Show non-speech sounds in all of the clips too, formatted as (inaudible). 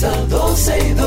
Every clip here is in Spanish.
comienza 12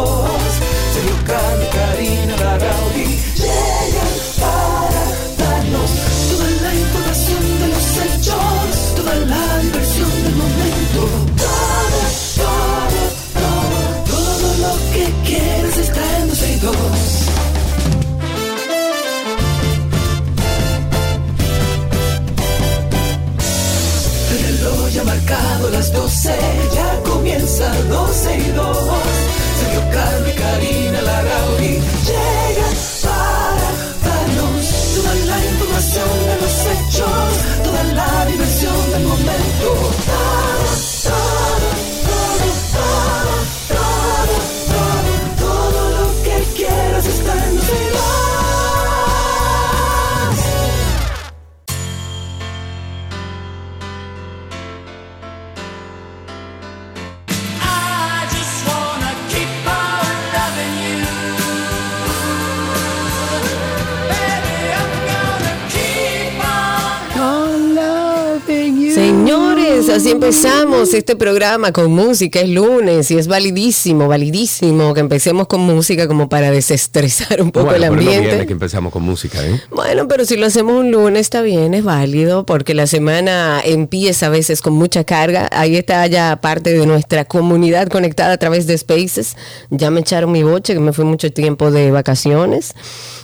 así empezamos este programa con música. Es lunes y es validísimo, validísimo que empecemos con música como para desestresar un poco Bueno, el pero no ambiente. viene que empezamos con música, ¿eh? Bueno, pero si lo hacemos un lunes está bien, es válido, porque la semana empieza a veces con mucha carga. Ahí está ya parte de nuestra comunidad conectada a través de Spaces. Ya me echaron mi boche, que me fui mucho tiempo de vacaciones.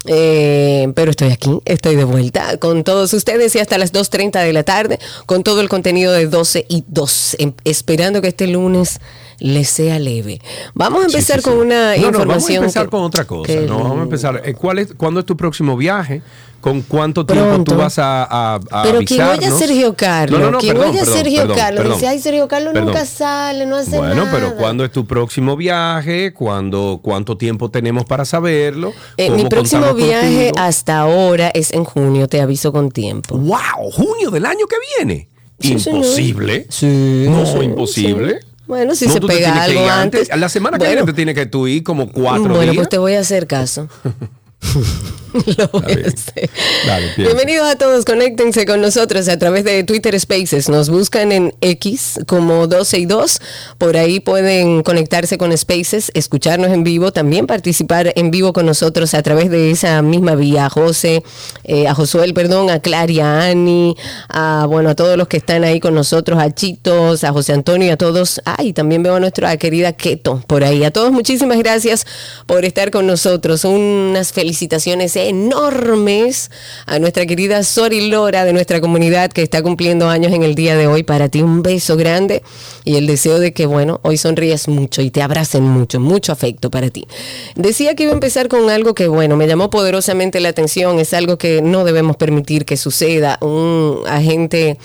Eh, pero estoy aquí, estoy de vuelta con todos ustedes y hasta las 2.30 de la tarde, con todo el contenido de 12 y 2, em- esperando que este lunes les sea leve. Vamos a Sí, empezar sí, con una No, no, información. vamos a empezar que- con otra cosa. que- No, vamos a empezar. ¿Cuál es, ¿Cuándo es tu próximo viaje? ¿Con cuánto tiempo Pronto. tú vas a, a, a Pero quien oye? Sergio Carlos, No, no, quien oye Sergio perdón, Carlos, perdón. dice, ay, Sergio Carlos Perdón. nunca sale, no hace nada. Bueno, pero ¿cuándo es tu próximo viaje? ¿Cuándo, ¿Cuánto tiempo tenemos para saberlo? Eh, mi ¿Cómo próximo viaje contigo? hasta ahora es en junio, te aviso con tiempo. ¡Wow! ¿Junio del año que viene? Sí. ¿Imposible? Sí, No, sí, imposible. Bueno, si No, se pega algo antes. La semana que Bueno, viene te tiene que tú ir como cuatro Bueno, días. pues te voy a hacer caso. (laughs) (laughs) Lo voy a bien. hacer. Dale, piensa. Bienvenidos a todos, conéctense con nosotros a través de Twitter Spaces. Nos buscan en X como 12 y 2. Por ahí pueden conectarse con Spaces, escucharnos en vivo, también participar en vivo con nosotros a través de esa misma vía. A José, eh, a Josuel, perdón, a Claria, a Ani, a bueno, a todos los que están ahí con nosotros, a Chitos, a José Antonio y a todos. Ay, también veo a nuestra querida Keto por ahí. A todos, muchísimas gracias por estar con nosotros. Unas felicitaciones enormes a nuestra querida Sori Lora de nuestra comunidad que está cumpliendo años en el día de hoy. Para ti un beso grande y el deseo de que, bueno, hoy sonríes mucho y te abracen mucho, mucho afecto para ti. Decía que iba a empezar con algo que, bueno, me llamó poderosamente la atención. Es algo que no debemos permitir que suceda. Un agente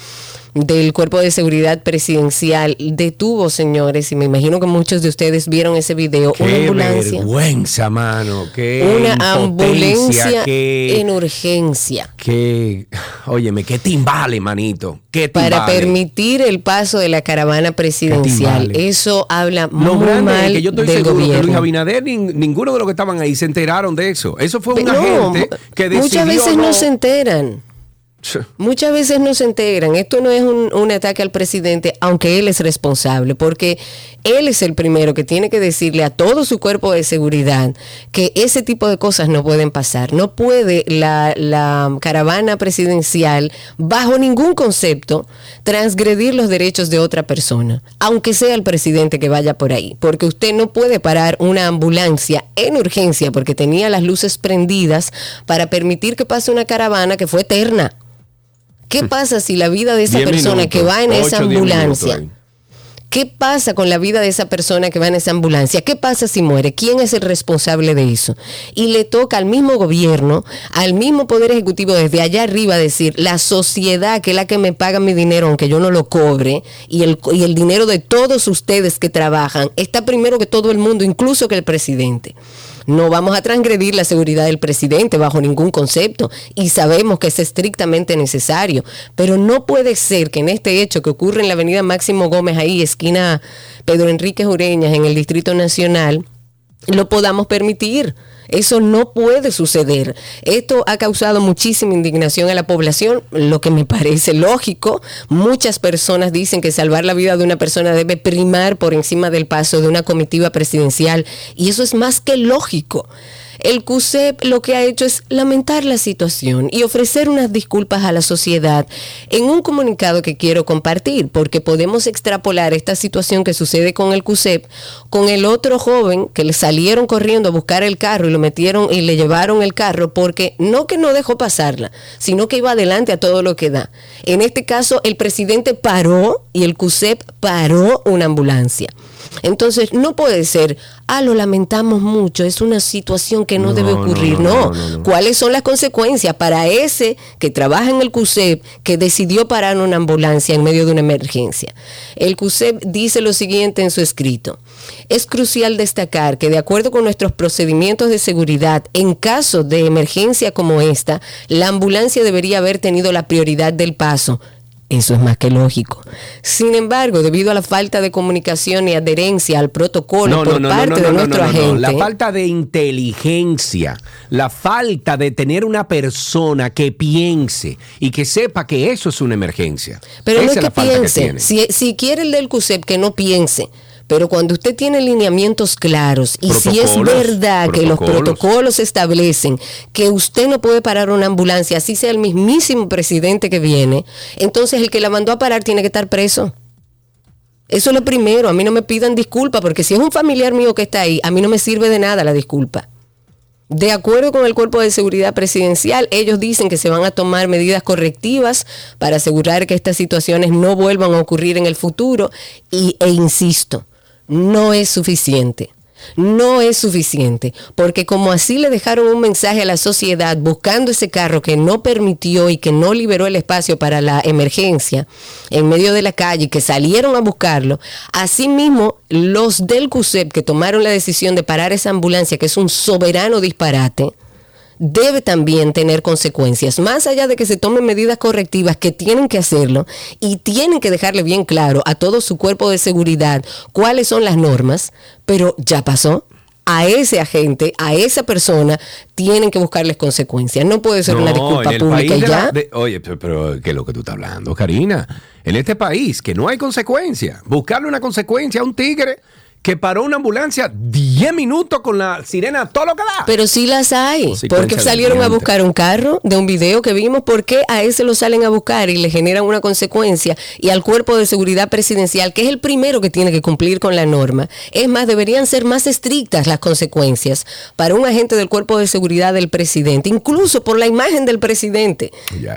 del Cuerpo de Seguridad Presidencial detuvo, señores, y me imagino que muchos de ustedes vieron ese video, una Qué ambulancia. vergüenza, mano. Qué Una ambulancia qué, en urgencia qué- óyeme, qué timbale, manito. Qué para timbale. permitir el paso de la caravana presidencial. Eso habla Lo muy mal es que yo estoy del seguro que Luis gobierno. Abinader ni ninguno de los que estaban ahí se enteraron de eso. Eso fue un No, agente que decidió muchas veces no se enteran. Ch- Muchas veces no se integran. Esto no es un, un ataque al presidente, aunque él es responsable, porque él es el primero que tiene que decirle a todo su cuerpo de seguridad que ese tipo de cosas no pueden pasar. No puede la, la caravana presidencial, bajo ningún concepto, transgredir los derechos de otra persona, aunque sea el presidente que vaya por ahí, porque usted no puede parar una ambulancia en urgencia porque tenía las luces prendidas para permitir que pase una caravana que fue eterna. ¿Qué pasa si la vida de esa persona minutos, que va en esa ambulancia, qué pasa con la vida de esa persona que va en esa ambulancia? ¿Qué pasa si muere? ¿Quién es el responsable de eso? Y le toca al mismo gobierno, al mismo poder ejecutivo desde allá arriba decir, la sociedad que es la que me paga mi dinero aunque yo no lo cobre y el, y el dinero de todos ustedes que trabajan está primero que todo el mundo, incluso que el presidente. No vamos a transgredir la seguridad del presidente bajo ningún concepto y sabemos que es estrictamente necesario, pero no puede ser que en este hecho que ocurre en la avenida Máximo Gómez, ahí esquina Pedro Enrique Ureñas, en el Distrito Nacional, lo podamos permitir. Eso no puede suceder. Esto ha causado muchísima indignación a la población, lo que me parece lógico. Muchas personas dicen que salvar la vida de una persona debe primar por encima del paso de una comitiva presidencial y eso es más que lógico. El CUSEP lo que ha hecho es lamentar la situación y ofrecer unas disculpas a la sociedad en un comunicado que quiero compartir, porque podemos extrapolar esta situación que sucede con el CUSEP con el otro joven que le salieron corriendo a buscar el carro y lo metieron y le llevaron el carro porque no que no dejó pasarla, sino que iba adelante a todo lo que da. En este caso, el presidente paró y el CUSEP paró una ambulancia. Entonces, no puede ser, ah, lo lamentamos mucho, es una situación que no, debe ocurrir. No, ¿cuáles son las consecuencias para ese que trabaja en el CUSEP, que decidió parar una ambulancia en medio de una emergencia? El CUSEP dice lo siguiente en su escrito. Es crucial destacar que de acuerdo con nuestros procedimientos de seguridad, en caso de emergencia como esta, la ambulancia debería haber tenido la prioridad del paso, eso es más que lógico. Sin embargo, debido a la falta de comunicación y adherencia al protocolo por parte de nuestro agente. La falta de inteligencia, la falta de tener una persona que piense y que sepa que eso es una emergencia. Pero no es, que piense. si, si quiere el del CUSEP que no piense pero cuando usted tiene lineamientos claros y si es verdad que los protocolos establecen que usted no puede parar una ambulancia, así sea el mismísimo presidente que viene, entonces el que la mandó a parar tiene que estar preso. Eso es lo primero, a mí no me pidan disculpa, porque si es un familiar mío que está ahí, a mí no me sirve de nada la disculpa. De acuerdo con el Cuerpo de Seguridad Presidencial, ellos dicen que se van a tomar medidas correctivas para asegurar que estas situaciones no vuelvan a ocurrir en el futuro y, e insisto, no es suficiente. No es suficiente, porque como así le dejaron un mensaje a la sociedad buscando ese carro que no permitió y que no liberó el espacio para la emergencia en medio de la calle, que salieron a buscarlo, asimismo los del CUSEP que tomaron la decisión de parar esa ambulancia, que es un soberano disparate, debe también tener consecuencias, más allá de que se tomen medidas correctivas que tienen que hacerlo y tienen que dejarle bien claro a todo su cuerpo de seguridad cuáles son las normas, pero ya pasó. A ese agente, a esa persona, tienen que buscarles consecuencias. No puede ser una disculpa pública ya. oye, pero, ¿qué es lo que tú estás hablando, Karina? En este país, que no hay consecuencia. Buscarle una consecuencia a un tigre que paró una ambulancia 10 minutos con la sirena, todo lo que da. Pero sí las hay. porque salieron a buscar un carro de un video que vimos? ¿Por qué a ese lo salen a buscar y le generan una consecuencia? Y al cuerpo de seguridad presidencial, que es el primero que tiene que cumplir con la norma. Es más, deberían ser más estrictas las consecuencias para un agente del cuerpo de seguridad del presidente, incluso por la imagen del presidente.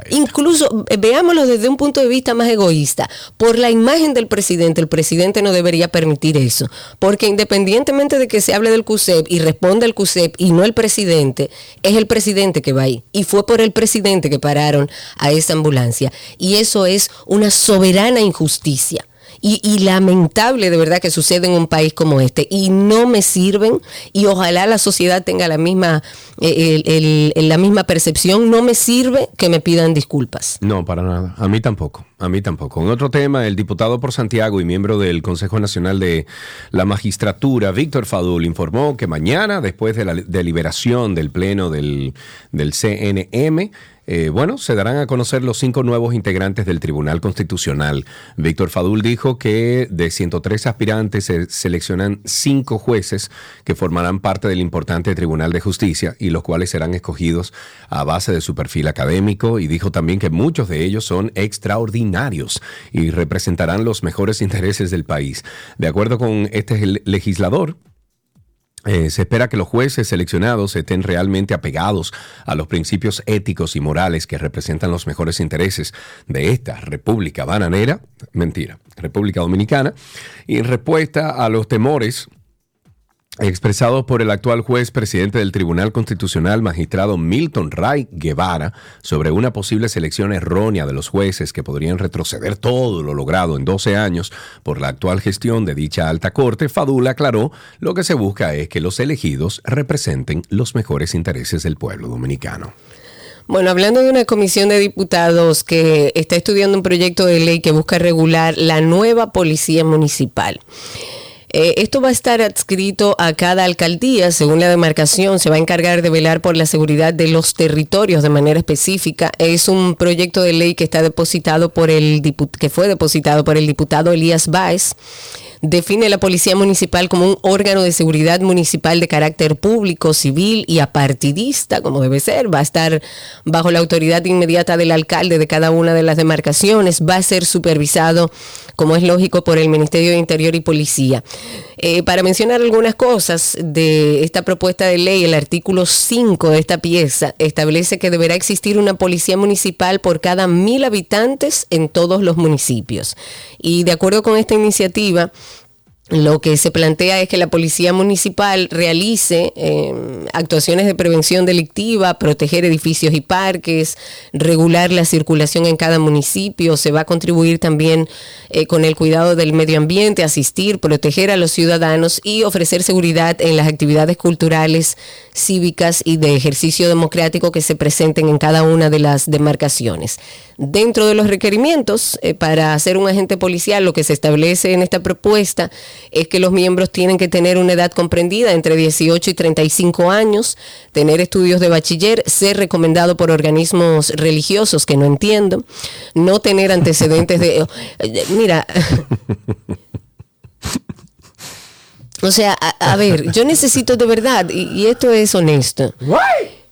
Incluso, eh, veámoslo desde un punto de vista más egoísta. Por la imagen del presidente, el presidente no debería permitir eso porque independientemente de que se hable del CUSEP y responda el CUSEP y no el presidente, es el presidente que va ahí. Y fue por el presidente que pararon a esa ambulancia. Y eso es una soberana injusticia y, lamentable de verdad que sucede en un país como este. Y no me sirven y ojalá la sociedad tenga la misma eh, la misma percepción. No me sirve que me pidan disculpas. No para nada. A mí tampoco a mí tampoco. En otro tema el diputado por Santiago y miembro del Consejo Nacional de la Magistratura Víctor Fadul informó que mañana después de la deliberación del pleno del, del CNM eh, bueno, se darán a conocer los cinco nuevos integrantes del Tribunal Constitucional. Víctor Fadul dijo que de 103 aspirantes se seleccionan cinco jueces que formarán parte del importante Tribunal de Justicia y los cuales serán escogidos a base de su perfil académico y dijo también que muchos de ellos son extraordinarios y representarán los mejores intereses del país. De acuerdo con este legislador, eh, se espera que los jueces seleccionados estén realmente apegados a los principios éticos y morales que representan los mejores intereses de esta República bananera, mentira, República Dominicana, y en respuesta a los temores expresado por el actual juez presidente del Tribunal Constitucional, magistrado Milton Ray Guevara, sobre una posible selección errónea de los jueces que podrían retroceder todo lo logrado en 12 años por la actual gestión de dicha alta corte, Fadula aclaró lo que se busca es que los elegidos representen los mejores intereses del pueblo dominicano. Bueno, hablando de una comisión de diputados que está estudiando un proyecto de ley que busca regular la nueva policía municipal. Eh, esto va a estar adscrito a cada alcaldía, según la demarcación, se va a encargar de velar por la seguridad de los territorios de manera específica. Es un proyecto de ley que está depositado por el que fue depositado por el diputado Elías Báez define la Policía Municipal como un órgano de seguridad municipal de carácter público, civil y apartidista, como debe ser. Va a estar bajo la autoridad inmediata del alcalde de cada una de las demarcaciones. Va a ser supervisado, como es lógico, por el Ministerio de Interior y Policía. Eh, para mencionar algunas cosas de esta propuesta de ley, el artículo 5 de esta pieza establece que deberá existir una policía municipal por cada mil habitantes en todos los municipios. Y de acuerdo con esta iniciativa, lo que se plantea es que la policía municipal realice em, actuaciones de prevención delictiva, proteger edificios y parques, regular la circulación en cada municipio. Se va a contribuir también eh, con el cuidado del medio ambiente, asistir, proteger a los ciudadanos y ofrecer seguridad en las actividades culturales, cívicas y de ejercicio democrático que se presenten en cada una de las demarcaciones. Dentro de los requerimientos eh, para ser un agente policial, lo que se establece en esta propuesta es que los miembros tienen que tener una edad comprendida entre 18 y 35 años, tener estudios de bachiller, ser recomendado por organismos religiosos que no entiendo, no tener antecedentes de... Mira... O sea, a, ver, yo necesito de verdad, y, esto es honesto.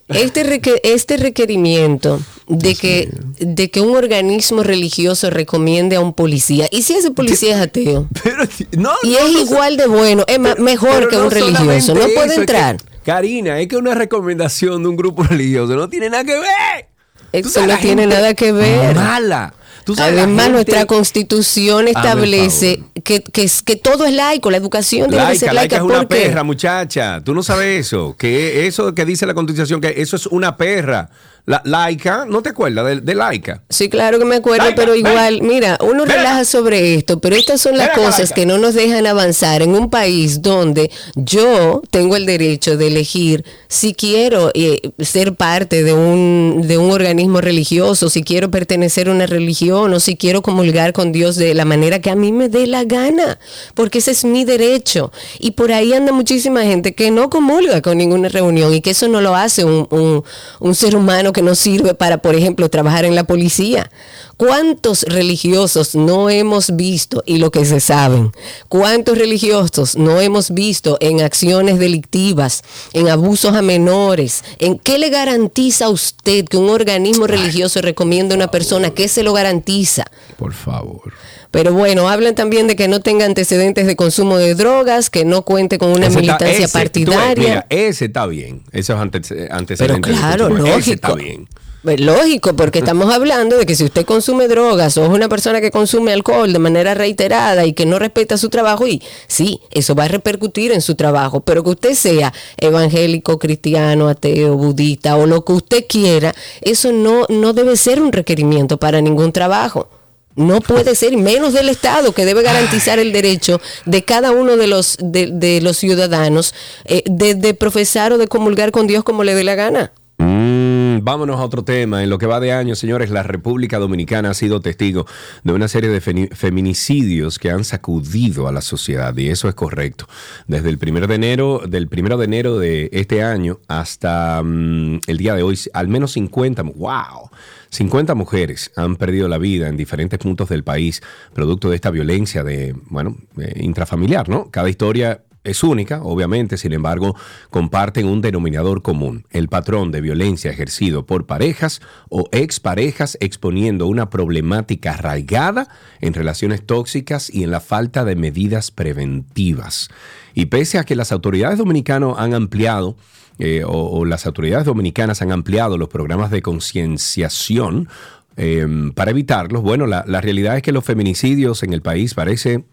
Este, este requerimiento de que, de que un organismo religioso recomiende a un policía, y si ese policía es ateo, (laughs) y es igual de bueno, es mejor que un religioso, no puede entrar. Karina, es que una recomendación de un grupo religioso no tiene nada que ver. Eso no tiene nada que ver. Mala. Además, nuestra constitución establece que, que, que, todo es laico, la educación debe ser laica. Laica es una perra, muchacha. Tú no sabes eso. Que eso que dice la constitución, que eso es una perra. La, laica, ¿no te acuerdas de, laica? Sí, claro que me acuerdo, pero igual, mira, uno relaja sobre esto, pero estas son las cosas que no nos dejan avanzar en un país donde yo tengo el derecho de elegir si quiero eh, ser parte de un, de un organismo religioso, si quiero pertenecer a una religión o si quiero comulgar con Dios de la manera que a mí me dé la gana, porque ese es mi derecho. Y por ahí anda muchísima gente que no comulga con ninguna reunión y que eso no lo hace un, un, un ser humano que nos sirve para, por ejemplo, trabajar en la policía. ¿Cuántos religiosos no hemos visto, y lo que se saben, cuántos religiosos no hemos visto en acciones delictivas, en abusos a menores? ¿En qué le garantiza a usted que un organismo religioso recomienda a una persona? ¿Qué se lo garantiza? Por favor. Pero bueno, hablan también de que no tenga antecedentes de consumo de drogas, que no cuente con una militancia partidaria. ese está bien, esos antecedentes. Pero claro, lógico. Ese está bien. Lógico, porque estamos hablando de que si usted consume drogas o es una persona que consume alcohol de manera reiterada y que no respeta su trabajo, y sí, eso va a repercutir en su trabajo, pero que usted sea evangélico, cristiano, ateo, budista o lo que usted quiera, eso no, no debe ser un requerimiento para ningún trabajo. No puede ser, menos del Estado, que debe garantizar el derecho de cada uno de los, de, los ciudadanos eh, de, profesar o de comulgar con Dios como le dé la gana. Mm, vámonos a otro tema. En lo que va de año, señores, la República Dominicana ha sido testigo de una serie de feminicidios que han sacudido a la sociedad y eso es correcto. Desde el primero de enero, del primero de enero de este año hasta mm, el día de hoy, al menos 50, wow, 50 mujeres han perdido la vida en diferentes puntos del país producto de esta violencia de, bueno, intrafamiliar, ¿no? Cada historia es única, obviamente, sin embargo, comparten un denominador común, el patrón de violencia ejercido por parejas o exparejas exponiendo una problemática arraigada en relaciones tóxicas y en la falta de medidas preventivas. Y pese a que las autoridades dominicanas han ampliado eh, o, las autoridades dominicanas han ampliado los programas de concienciación em, para evitarlos, bueno, la, realidad es que los feminicidios en el país parece,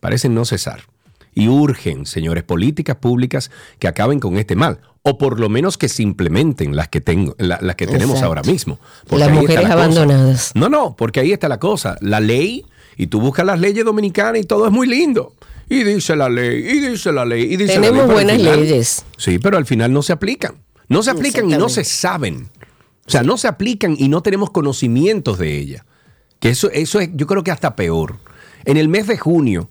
parecen no cesar. Y urgen, señores, políticas públicas que acaben con este mal, o por lo menos que se implementen las que, tengo, las que tenemos ahora mismo. las mujeres abandonadas. No, no, porque ahí está la cosa. La ley, y tú buscas las leyes dominicanas y todo es muy lindo y dice la ley, y dice la ley, y dice Tenemos la ley. buenas leyes. Sí, pero al final no se aplican. No se aplican y no se saben. O sea, no se aplican y no tenemos conocimientos de ellas. Que eso, eso es, yo creo que hasta peor. En el mes de junio,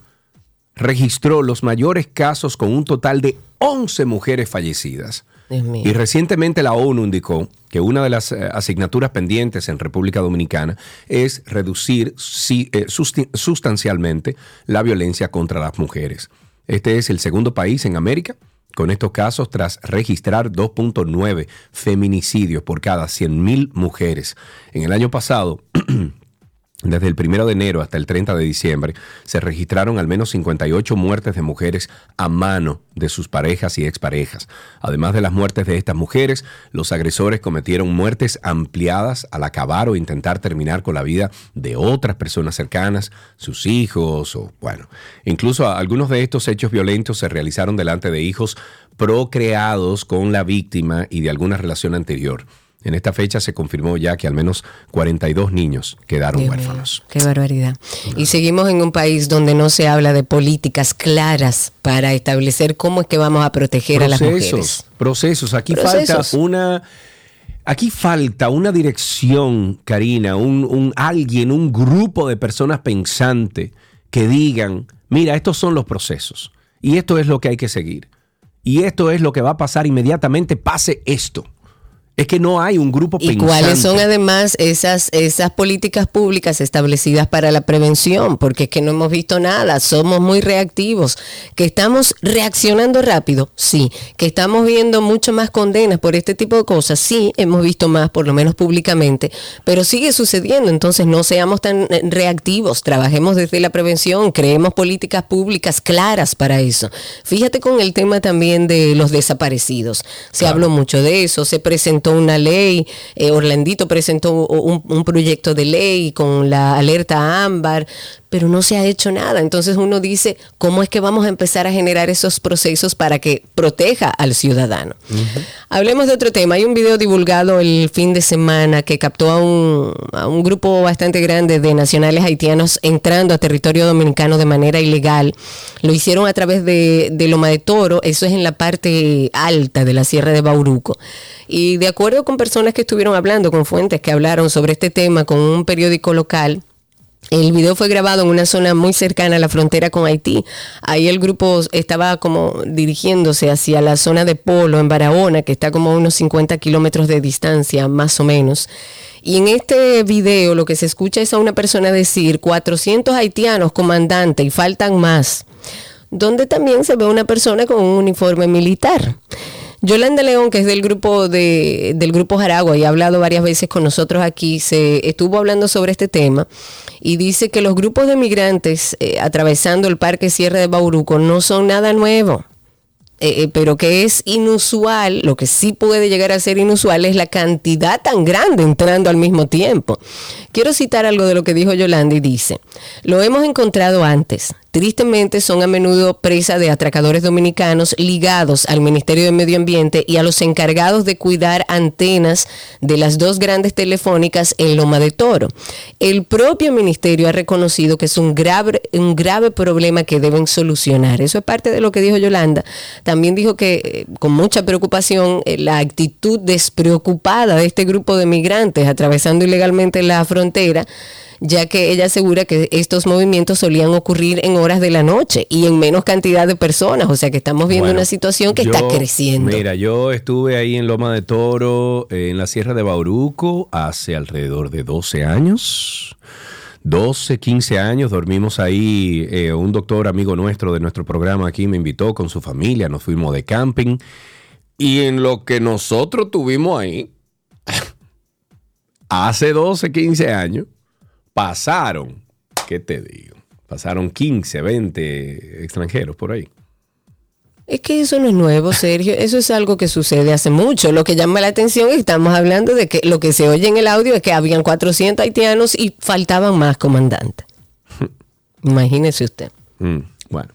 registró los mayores casos con un total de 11 mujeres fallecidas. Y recientemente la ONU indicó que una de las eh, asignaturas pendientes en República Dominicana es reducir eh, sustancialmente la violencia contra las mujeres. Este es el segundo país en América con estos casos tras registrar 2.9 feminicidios por cada 100.000 mujeres. En el año pasado, (clears throat) Desde el 1 de enero hasta el 30 de diciembre se registraron al menos 58 muertes de mujeres a mano de sus parejas y exparejas. Además de las muertes de estas mujeres, los agresores cometieron muertes ampliadas al acabar o intentar terminar con la vida de otras personas cercanas, sus hijos o bueno. Incluso algunos de estos hechos violentos se realizaron delante de hijos procreados con la víctima y de alguna relación anterior. En esta fecha se confirmó ya que al menos 42 niños quedaron huérfanos. qué barbaridad. Y seguimos en un país donde no se habla de políticas claras para establecer cómo es que vamos a proteger a las mujeres. Procesos. Aquí falta una. Aquí falta una dirección, Karina, un, un alguien, un grupo de personas pensantes que digan, mira, estos son los procesos y esto es lo que hay que seguir. Y esto es lo que va a pasar inmediatamente, pase esto. Es que no hay un grupo ¿Y cuáles son además esas, esas políticas públicas establecidas para la prevención? Porque es que no hemos visto nada, somos muy reactivos. ¿Que estamos reaccionando rápido? Sí. ¿Que estamos viendo mucho más condenas por este tipo de cosas? Sí, hemos visto más, por lo menos públicamente, pero sigue sucediendo. Entonces no seamos tan eh, reactivos, trabajemos desde la prevención, creemos políticas públicas claras para eso. Fíjate con el tema también de los desaparecidos. Se habló mucho de eso, se presentó una ley, eh, Orlandito presentó un, un, proyecto de ley con la alerta ámbar, pero no se ha hecho nada. Entonces uno dice, ¿cómo es que vamos a empezar a generar esos procesos para que proteja al ciudadano? Hablemos de otro tema. Hay un video divulgado el fin de semana que captó a un, a un grupo bastante grande de nacionales haitianos entrando a territorio dominicano de manera ilegal. Lo hicieron a través de, de Loma de Toro, eso es en la parte alta de la Sierra de Bauruco. Y de acuerdo con personas que estuvieron hablando, con fuentes que hablaron sobre este tema con un periódico local, el video fue grabado en una zona muy cercana a la frontera con Haití. Ahí el grupo estaba como dirigiéndose hacia la zona de Polo, en Barahona, que está como a unos 50 kilómetros de distancia, más o menos. Y en este video lo que se escucha es a una persona decir 400 haitianos, comandante, y faltan más. Donde también se ve una persona con un uniforme militar. Yolanda León, que es del grupo de, del grupo Jaragua y ha hablado varias veces con nosotros aquí, se estuvo hablando sobre este tema y dice que los grupos de migrantes eh, atravesando el Parque Sierra de Bauruco no son nada nuevo. Eh, eh, pero que es inusual, lo que sí puede llegar a ser inusual es la cantidad tan grande entrando al mismo tiempo. Quiero citar algo de lo que dijo Yolanda y dice, lo hemos encontrado antes, tristemente son a menudo presa de atracadores dominicanos ligados al Ministerio de Medio Ambiente y a los encargados de cuidar antenas de las dos grandes telefónicas en Loma de Toro. El propio ministerio ha reconocido que es un grave, un grave problema que deben solucionar. Eso es parte de lo que dijo Yolanda. También dijo que eh, con mucha preocupación eh, la actitud despreocupada de este grupo de migrantes atravesando ilegalmente la frontera ya que ella asegura que estos movimientos solían ocurrir en horas de la noche y en menos cantidad de personas, o sea que estamos viendo una situación que está creciendo. Mira, yo estuve ahí en Loma de Toro, en la Sierra de Bauruco, hace alrededor de 12 años. 12, 15 años, dormimos ahí, eh, un doctor amigo nuestro de nuestro programa aquí me invitó con su familia, nos fuimos de camping y en lo que nosotros tuvimos ahí, (laughs) hace 12, 15 años, pasaron, ¿qué te digo? Pasaron 15, 20 extranjeros por ahí. Es que eso no es nuevo, Sergio. Eso es algo que sucede hace mucho. Lo que llama la atención es que estamos hablando de que lo que se oye en el audio es que habían 400 haitianos y faltaban más comandantes. (laughs) Imagínese usted. Mm, bueno.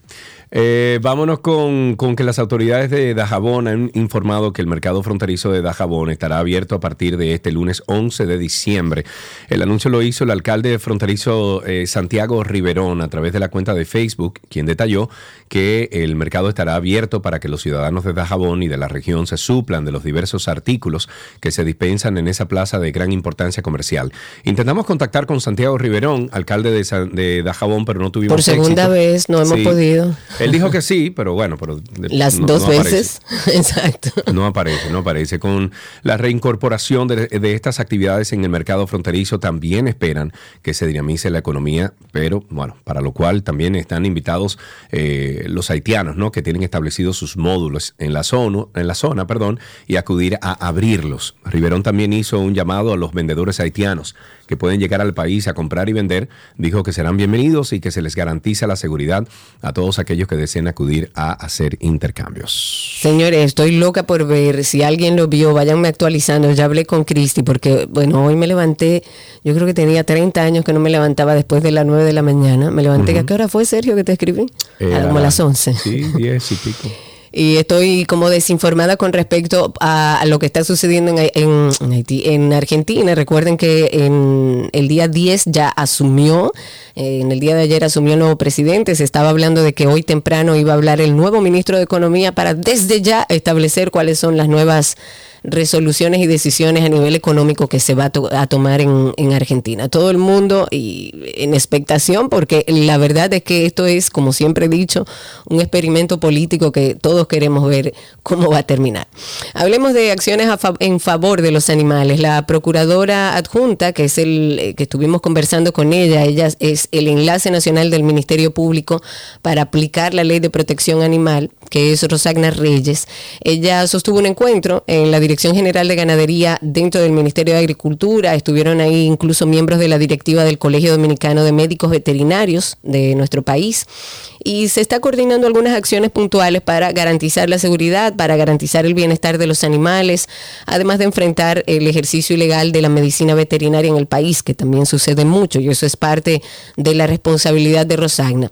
Eh, vámonos con, con, que las autoridades de Dajabón han informado que el mercado fronterizo de Dajabón estará abierto a partir de este lunes 11 de diciembre. El anuncio lo hizo el alcalde fronterizo eh, Santiago Riverón a través de la cuenta de Facebook, quien detalló que el mercado estará abierto para que los ciudadanos de Dajabón y de la región se suplan de los diversos artículos que se dispensan en esa plaza de gran importancia comercial. Intentamos contactar con Santiago Riverón, alcalde de, de Dajabón, pero no tuvimos Por segunda vez no hemos podido. Él dijo que sí, pero bueno, pero las dos veces, (laughs) exacto. No aparece, no aparece. Con la reincorporación de, estas actividades en el mercado fronterizo también esperan que se dinamice la economía, pero bueno, para lo cual también están invitados eh, los haitianos, ¿no? Que tienen establecidos sus módulos en la zona, en la zona, perdón, y acudir a abrirlos. Riverón también hizo un llamado a los vendedores haitianos que pueden llegar al país a comprar y vender, dijo que serán bienvenidos y que se les garantiza la seguridad a todos aquellos que deseen acudir a hacer intercambios. Señores, estoy loca por ver si alguien lo vio, váyanme actualizando. Ya hablé con Cristi porque, bueno, hoy me levanté, yo creo que tenía 30 años que no me levantaba después de las 9 de la mañana. Me levanté, ¿a qué hora fue, Sergio, que te escribí? a las 11. Sí, 10 y pico y estoy como desinformada con respecto a, lo que está sucediendo en, en, Argentina. Recuerden que en el día 10 ya asumió, en el día de ayer asumió el nuevo presidente. Se estaba hablando de que hoy temprano iba a hablar el nuevo ministro de Economía para desde ya establecer cuáles son las nuevas resoluciones y decisiones a nivel económico que se va a, tomar en, en, Argentina. Todo el mundo y en expectación porque la verdad es que esto es, como siempre he dicho, un experimento político que todos queremos ver cómo va a terminar. Hablemos de acciones en favor de los animales. La procuradora adjunta, que es el eh, que estuvimos conversando con ella, ella es el enlace nacional del Ministerio Público para aplicar la ley de protección animal, que es Rosagna Reyes. Ella sostuvo un encuentro en la dirección General de Ganadería dentro del Ministerio de Agricultura. Estuvieron ahí incluso miembros de la directiva del Colegio Dominicano de Médicos Veterinarios de nuestro país y se está coordinando algunas acciones puntuales para garantizar la seguridad, para garantizar el bienestar de los animales, además de enfrentar el ejercicio ilegal de la medicina veterinaria en el país, que también sucede mucho y eso es parte de la responsabilidad de Rosagna.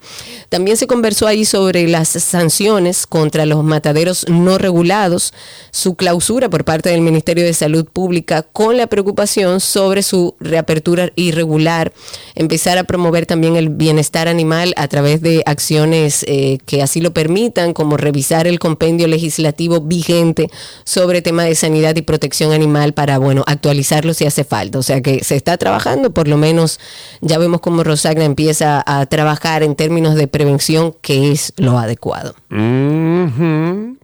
También se conversó ahí sobre las sanciones contra los mataderos no regulados, su clausura por parte del Ministerio de Salud Pública con la preocupación sobre su reapertura irregular, empezar a promover también el bienestar animal a través de acciones eh, que así lo permitan, como revisar el compendio legislativo vigente sobre tema de sanidad y protección animal para, bueno, actualizarlo si hace falta. O sea que se está trabajando, por lo menos ya vemos cómo Rosagna empieza a trabajar en términos de prevención, que es lo adecuado.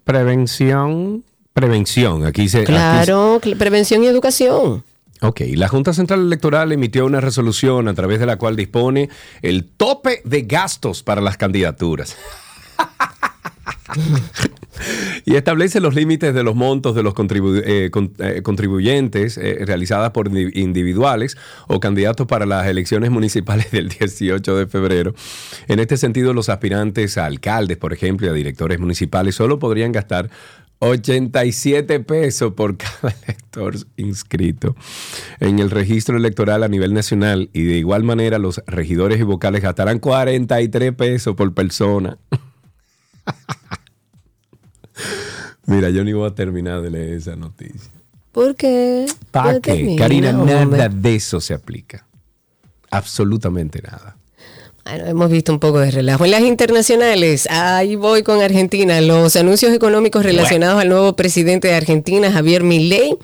Prevención, prevención. Aquí se. Claro, prevención y educación. Ok, la Junta Central Electoral emitió una resolución a través de la cual dispone el tope de gastos para las candidaturas. y establece los límites de los montos de los eh, eh, contribuyentes eh, realizadas por individuales o candidatos para las elecciones municipales del 18 de febrero. En este sentido, los aspirantes a alcaldes, por ejemplo, y a directores municipales solo podrían gastar 87 pesos por (laughs) cada elector inscrito en el registro electoral a nivel nacional y de igual manera los regidores y vocales gastarán 43 pesos por persona. (laughs) Mira, yo ni voy a terminar de leer esa noticia. ¿Por qué? ¿Para qué? Karina, nada de eso se aplica. Absolutamente nada. Bueno, hemos visto un poco de relajo. En las internacionales, ahí voy con Argentina. Los anuncios económicos relacionados al nuevo presidente de Argentina, Javier Milei,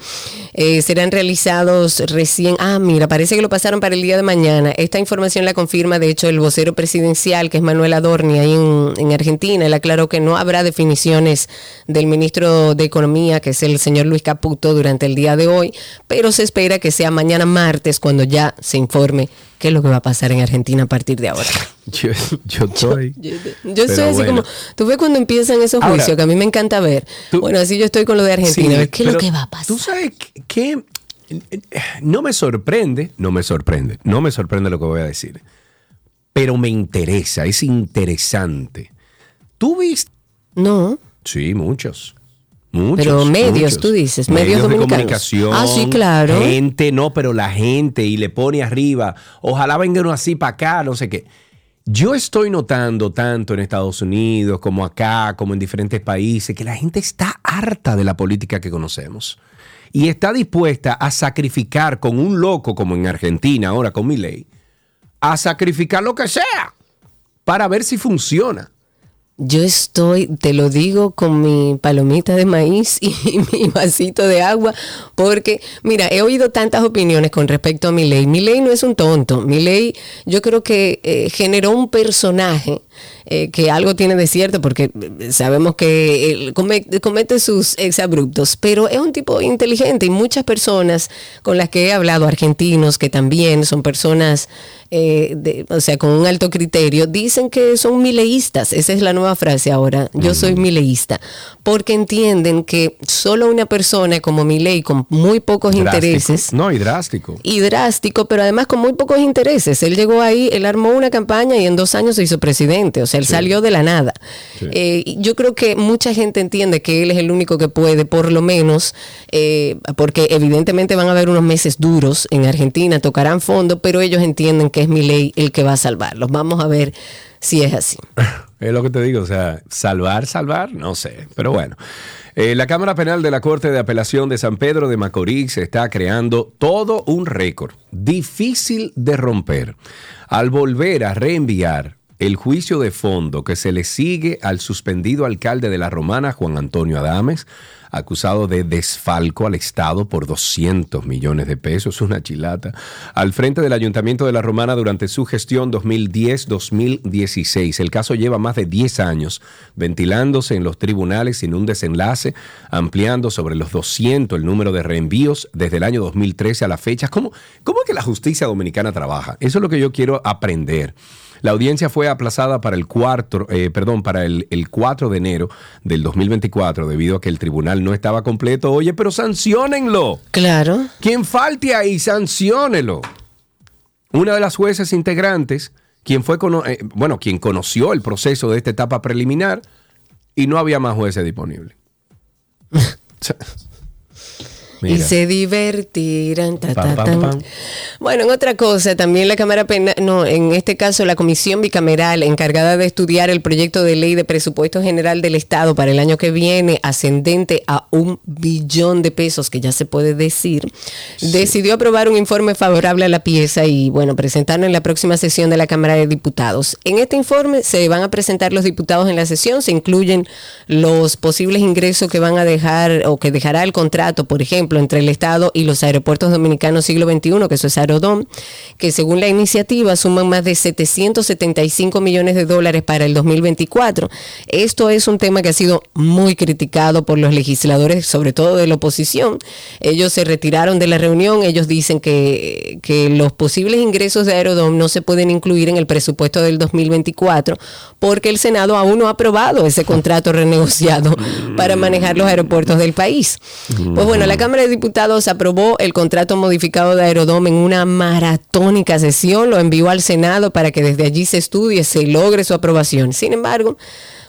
eh, serán realizados recién. Ah, mira, parece que lo pasaron para el día de mañana. Esta información la confirma, de hecho, el vocero presidencial, que es Manuel Adorni, ahí en, en Argentina. Él aclaró que no habrá definiciones del ministro de Economía, que es el señor Luis Caputo, durante el día de hoy, pero se espera que sea mañana martes cuando ya se informe qué es lo que va a pasar en Argentina a partir de ahora. (laughs) (laughs) Yo, estoy. Yo, estoy así como. Tú ves cuando empiezan esos juicios que a mí me encanta ver. bueno, así yo estoy con lo de Argentina. a ver qué es lo que va a pasar. Tú sabes que no me sorprende, no me sorprende, no me sorprende lo que voy a decir. Pero me interesa, es interesante. ¿Tú viste? No. Sí, muchos. Pero medios, tú dices, medios, medios de comunicación. Ah, sí, claro. Gente, no, pero la gente, y le pone arriba, ojalá vengan así para acá, no sé qué. Yo estoy notando tanto en Estados Unidos como acá, como en diferentes países, que la gente está harta de la política que conocemos y está dispuesta a sacrificar con un loco como en Argentina ahora con mi ley, a sacrificar lo que sea para ver si funciona. Yo estoy, te lo digo, con mi palomita de maíz (laughs) y mi vasito de agua, porque, mira, he oído tantas opiniones con respecto a mi ley. Mi ley no es un tonto. Mi ley, yo creo que eh, generó un personaje eh, que algo tiene de cierto, porque eh, sabemos que comete, sus exabruptos, pero es un tipo inteligente y muchas personas con las que he hablado, argentinos, que también son personas, eh, o sea, con un alto criterio, dicen que son mileístas. Esa es la nueva frase ahora. Yo soy mileísta, porque entienden que solo una persona como Milei, con muy pocos intereses. No, y drástico. Y drástico, pero además con muy pocos intereses. Él llegó ahí, él armó una campaña y en dos años se hizo presidente. O sea, él salió de la nada. Eh, yo creo que mucha gente entiende que él es el único que puede, por lo menos, eh, porque evidentemente van a haber unos meses duros en Argentina, tocarán fondo, pero ellos entienden que es mi ley el que va a salvarlos. Vamos a ver si es así. (laughs) Es lo que te digo, o sea, salvar, salvar, no sé, pero bueno. Eh, la Cámara Penal de la Corte de Apelación de San Pedro de Macorís está creando todo un récord difícil de romper al volver a reenviar el juicio de fondo que se le sigue al suspendido alcalde de La Romana, Juan Antonio Adames, acusado de desfalco al Estado por 200 millones de pesos, una chilata, al frente del Ayuntamiento de La Romana durante su gestión 2010-2016. El caso lleva más de 10 años ventilándose en los tribunales sin un desenlace, ampliando sobre los 200 el número de reenvíos desde el año 2013 a la fecha. ¿Cómo, cómo es que la justicia dominicana trabaja? Eso es lo que yo quiero aprender. La audiencia fue aplazada para el, cuarto, eh, perdón, para el, 4 de enero del 2024 debido a que el tribunal no estaba completo. Oye, pero sancionenlo. Claro. Quien falte ahí, sanciónelo. Una de las jueces integrantes, quien fue, eh, bueno, quien conoció el proceso de esta etapa preliminar y no había más jueces disponibles. (laughs) Y se divertirán. Bueno, en otra cosa, también la Cámara Penal, no, en este caso la Comisión Bicameral encargada de estudiar el proyecto de ley de presupuesto general del Estado para el año que viene, ascendente a un billón de pesos, que ya se puede decir, decidió aprobar un informe favorable a la pieza y, bueno, presentarlo en la próxima sesión de la Cámara de Diputados. En este informe se van a presentar los diputados en la sesión, se incluyen los posibles ingresos que van a dejar o que dejará el contrato, por ejemplo, entre el Estado y los aeropuertos dominicanos siglo XXI, que eso es Aerodom, que según la iniciativa suman más de 775 millones de dólares para el 2024. Esto es un tema que ha sido muy criticado por los legisladores, sobre todo de la oposición. Ellos se retiraron de la reunión, ellos dicen que, que los posibles ingresos de Aerodom no se pueden incluir en el presupuesto del 2024 porque el Senado aún no ha aprobado ese contrato renegociado (laughs) para manejar los aeropuertos del país. Pues bueno, la Cámara de Diputados aprobó el contrato modificado de Aerodome en una maratónica sesión, lo envió al Senado para que desde allí se estudie, se logre su aprobación. Sin embargo,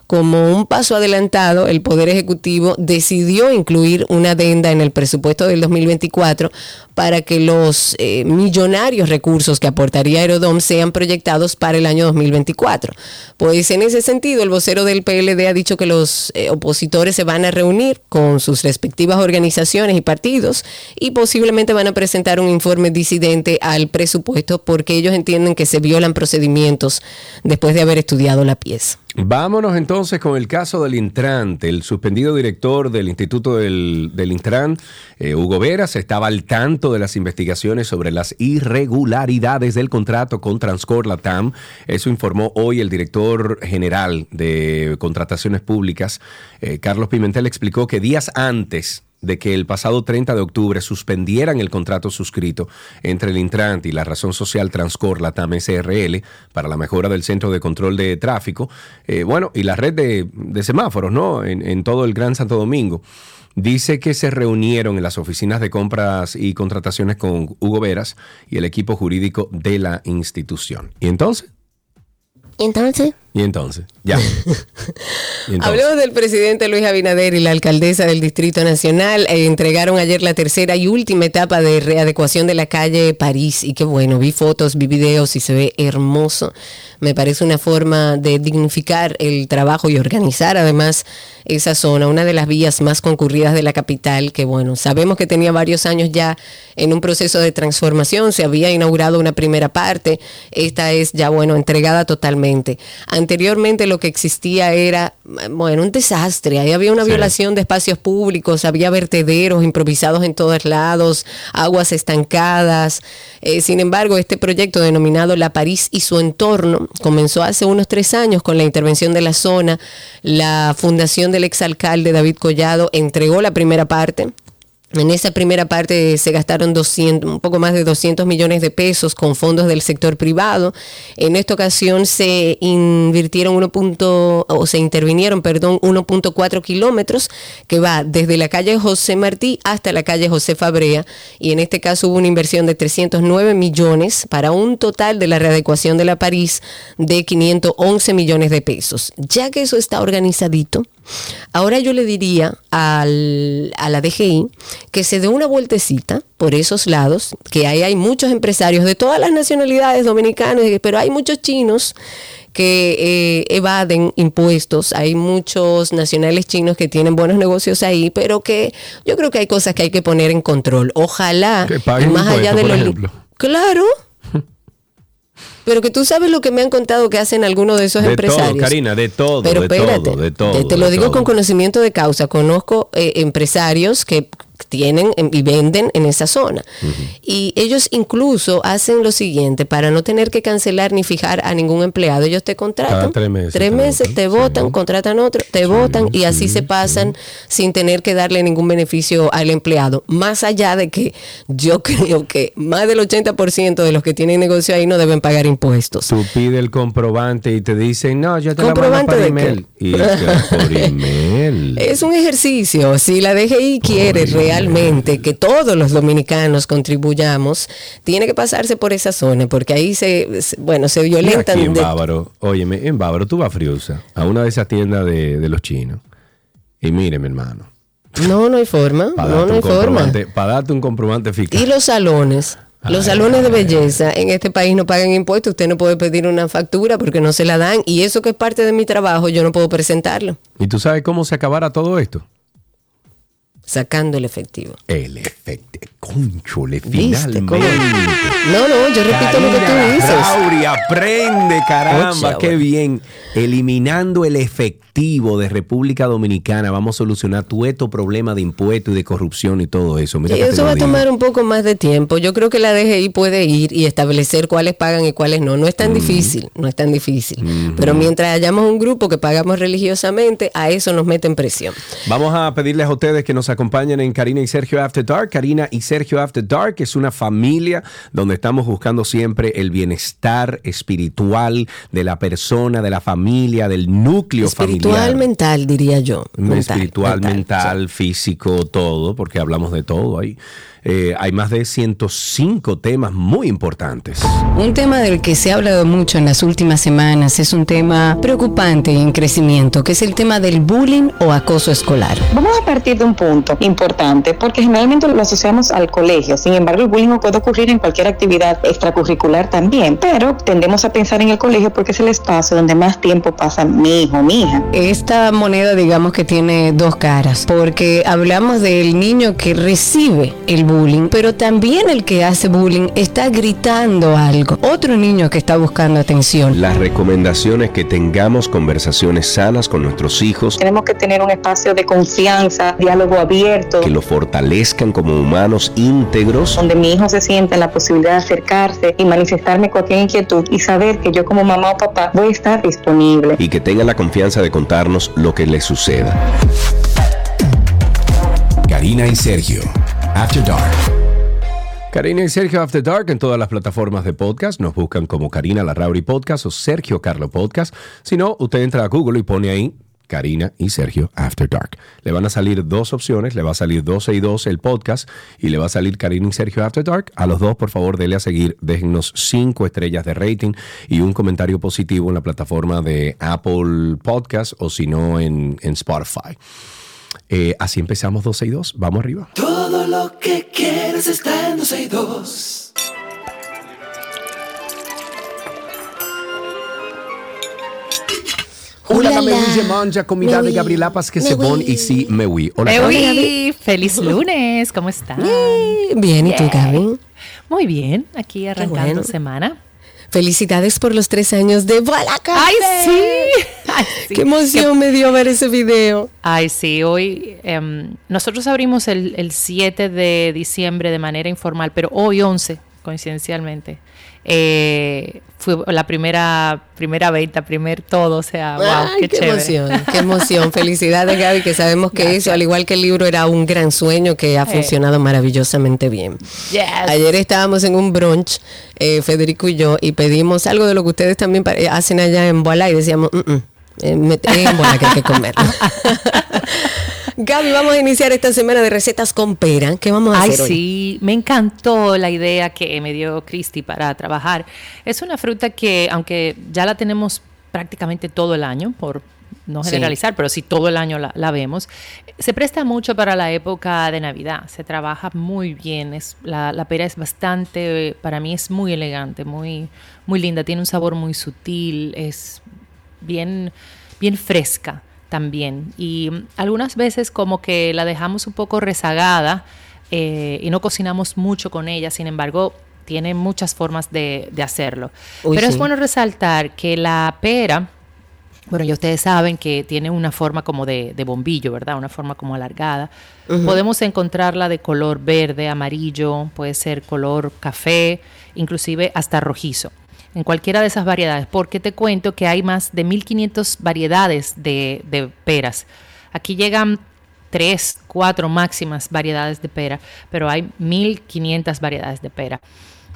como un paso adelantado, el Poder Ejecutivo decidió incluir una adenda en el presupuesto del 2024 para que los eh, millonarios recursos que aportaría Aerodom sean proyectados para el año 2024. Pues en ese sentido, el vocero del PLD ha dicho que los eh, opositores se van a reunir con sus respectivas organizaciones y partidos y posiblemente van a presentar un informe disidente al presupuesto porque ellos entienden que se violan procedimientos después de haber estudiado la pieza. Vámonos entonces con el caso del Intran. El suspendido director del Instituto del, Intran, eh, Hugo Veras, estaba al tanto de las investigaciones sobre las irregularidades del contrato con Transcor Latam. Eso informó hoy el director general de contrataciones públicas, eh, Carlos Pimentel, explicó que días antes de que el pasado 30 de octubre suspendieran el contrato suscrito entre el Intrant y la Razón Social Transcor Latam SRL para la mejora del centro de control de tráfico, eh, bueno, y la red de, semáforos, ¿no? en todo el Gran Santo Domingo. Dice que se reunieron en las oficinas de compras y contrataciones con Hugo Veras y el equipo jurídico de la institución. ¿Y entonces? ¿Y entonces? Y entonces, ya. (laughs) Hablemos del presidente Luis Abinader y la alcaldesa del Distrito Nacional. Eh, entregaron ayer la tercera y última etapa de readecuación de la calle París. Y qué bueno, vi fotos, vi videos y se ve hermoso. Me parece una forma de dignificar el trabajo y organizar además esa zona, una de las vías más concurridas de la capital, que bueno, sabemos que tenía varios años ya en un proceso de transformación, se había inaugurado una primera parte, esta es ya bueno, entregada totalmente. Anteriormente lo que existía era, bueno, un desastre, ahí había una violación de espacios públicos, había vertederos improvisados en todos lados, aguas estancadas. Eh, sin embargo, este proyecto denominado La París y su entorno, comenzó hace unos tres años con la intervención de la zona. La fundación del exalcalde David Collado entregó la primera parte en esa primera parte se gastaron 200, un poco más de 200 millones de pesos con fondos del sector privado. En esta ocasión se invirtieron 1. o se intervinieron, perdón, 1.4 kilómetros que va desde la calle José Martí hasta la calle José Fabrea y en este caso hubo una inversión de 309 millones para un total de la readecuación de la París de 511 millones de pesos. Ya que eso está organizadito, Ahora yo le diría al, a la DGI que se dé una vueltecita por esos lados, que ahí hay muchos empresarios de todas las nacionalidades dominicanas, pero hay muchos chinos que eh, evaden impuestos, hay muchos nacionales chinos que tienen buenos negocios ahí, pero que yo creo que hay cosas que hay que poner en control. Ojalá, más allá de los... Claro, pero que tú sabes lo que me han contado que hacen algunos de esos de empresarios. Todo, Karina, de todo. Pero de espérate, todo, de todo, te, lo digo con conocimiento de causa. Conozco eh, empresarios que tienen y venden en esa zona. Y ellos incluso hacen lo siguiente, para no tener que cancelar ni fijar a ningún empleado, ellos te contratan, tres meses, tres meses te votan, contratan otro, te votan y así se pasan sin tener que darle ningún beneficio al empleado. Más allá de que yo (laughs) creo que más del 80% de los que tienen negocio ahí no deben pagar impuestos. Tú pides el comprobante y te dicen, no, ya te la mando por email. Y por (laughs) email. Es un ejercicio. Si la DGI quiere realmente que todos los dominicanos contribuyamos, tiene que pasarse por esa zona, porque ahí se, bueno, se violentan. Aquí en Bávaro, óyeme, en Bávaro tú vas a Friusa, a una de esas tiendas de, los chinos, y mire, mi hermano. No, no hay forma. (laughs) no, no hay forma. Para darte un comprobante fiscal. Y los salones. Los salones de belleza en este país no pagan impuestos. Usted no puede pedir una factura porque no se la dan. Y eso que es parte de mi trabajo, yo no puedo presentarlo. ¿Y tú sabes cómo se acabará todo esto? Sacando el efectivo. El efectivo. Conchole, finalmente. No, no, yo repito lo que tú dices. Lauri, aprende, caramba, qué bien. Eliminando el efectivo de República Dominicana, vamos a solucionar tu esto problema de impuestos y de corrupción y todo eso. Mira eso va a tomar un poco más de tiempo. Yo creo que la DGI puede ir y establecer cuáles pagan y cuáles no. No es tan difícil, no es tan difícil. Pero mientras hayamos un grupo que pagamos religiosamente, a eso nos meten presión. Vamos a pedirles a ustedes que nos acompañen en Karina y Sergio After Dark. Karina y Sergio After Dark es una familia donde estamos buscando siempre el bienestar espiritual de la persona, de la familia, del núcleo espiritual, familiar. Espiritual, mental, diría yo. espiritual, mental, físico, todo, porque hablamos de todo ahí. Eh, hay más de 105 temas muy importantes. Un tema del que se ha hablado mucho en las últimas semanas es un tema preocupante y en crecimiento, que es el tema del bullying o acoso escolar. Vamos a partir de un punto importante, porque generalmente lo asociamos al colegio. Sin embargo, el bullying puede ocurrir en cualquier actividad extracurricular también, pero tendemos a pensar en el colegio porque es el espacio donde más tiempo pasa mi hijo, mi hija. Esta moneda, digamos que tiene dos caras, porque hablamos del niño que recibe el bullying pero también el que hace bullying está gritando algo. Otro niño que está buscando atención. Las recomendaciones que tengamos conversaciones sanas con nuestros hijos. Tenemos que tener un espacio de confianza, diálogo abierto. Que lo fortalezcan como humanos íntegros. Donde mi hijo se sienta en la posibilidad de acercarse y manifestarme cualquier inquietud y saber que yo como mamá o papá voy a estar disponible. Y que tengan la confianza de contarnos lo que les suceda. Karina y Sergio After Dark. Karina y Sergio After Dark en todas las plataformas de podcast. Nos buscan como Karina Larrauri Podcast o Sergio Carlo Podcast. Si no, usted entra a Google y pone ahí Karina y Sergio After Dark. Le van a salir dos opciones, le va a salir 12 y 2 el podcast y le va a salir Karina y Sergio After Dark. A los dos, por favor, denle a seguir, déjennos cinco estrellas de rating y un comentario positivo en la plataforma de Apple Podcast o si no en, en Spotify. Eh, así empezamos 12 y 2. Vamos arriba. Todo lo que quieres está en 12 y 2. Hola, me la. dice mancha comida Me de. Gabriela Paz que Me se bon y sí me oui. Hola, uy, feliz lunes, ¿cómo están? Bien, ¿y tú, Gaby? Muy bien, aquí arrancando bueno. semana. Felicidades por los tres años de Café. ¡Ay, sí! Ay, (laughs) sí. Qué emoción me dio ver ese video. Ay, sí, hoy em, nosotros abrimos el, el 7 de diciembre de manera informal, pero hoy 11, coincidencialmente, eh, fue la primera primera venta, primer todo, o sea, wow, Ay, qué, qué, chévere. emoción, (laughs) qué emoción. Felicidades, Gaby, que sabemos que eso, al igual que el libro, era un gran sueño que ha funcionado maravillosamente bien. Yes. Ayer estábamos en un brunch, eh, Federico y yo, y pedimos algo de lo que ustedes también eh, hacen allá en Bola y decíamos, "Mm, mm, eh, en Bola que hay que comerlo. (laughs) Gaby, vamos a iniciar esta semana de recetas con pera. ¿Qué vamos a Ay, hacer hoy? sí, me encantó la idea que me dio Cristi para trabajar. Es una fruta que, aunque ya la tenemos prácticamente todo el año, por no Sí. generalizar, pero sí todo el año la, la vemos, se presta mucho para la época de Navidad. Se trabaja muy bien. Es, la, la pera es bastante, para mí es muy elegante, muy, muy linda. Tiene un sabor muy sutil, es bien, bien fresca también. Y mm, algunas veces como que la dejamos un poco rezagada eh, y no cocinamos mucho con ella, sin embargo, tiene muchas formas de, de hacerlo. Uy, Pero es bueno resaltar que la pera, bueno, ya ustedes saben que tiene una forma como de, de bombillo, ¿verdad? Una forma como alargada. Podemos encontrarla de color verde, amarillo, puede ser color café, inclusive hasta rojizo. En cualquiera de esas variedades, porque te cuento que hay más de 1500 variedades de, de peras. Aquí llegan tres, cuatro máximas variedades de pera, pero hay 1500 variedades de pera.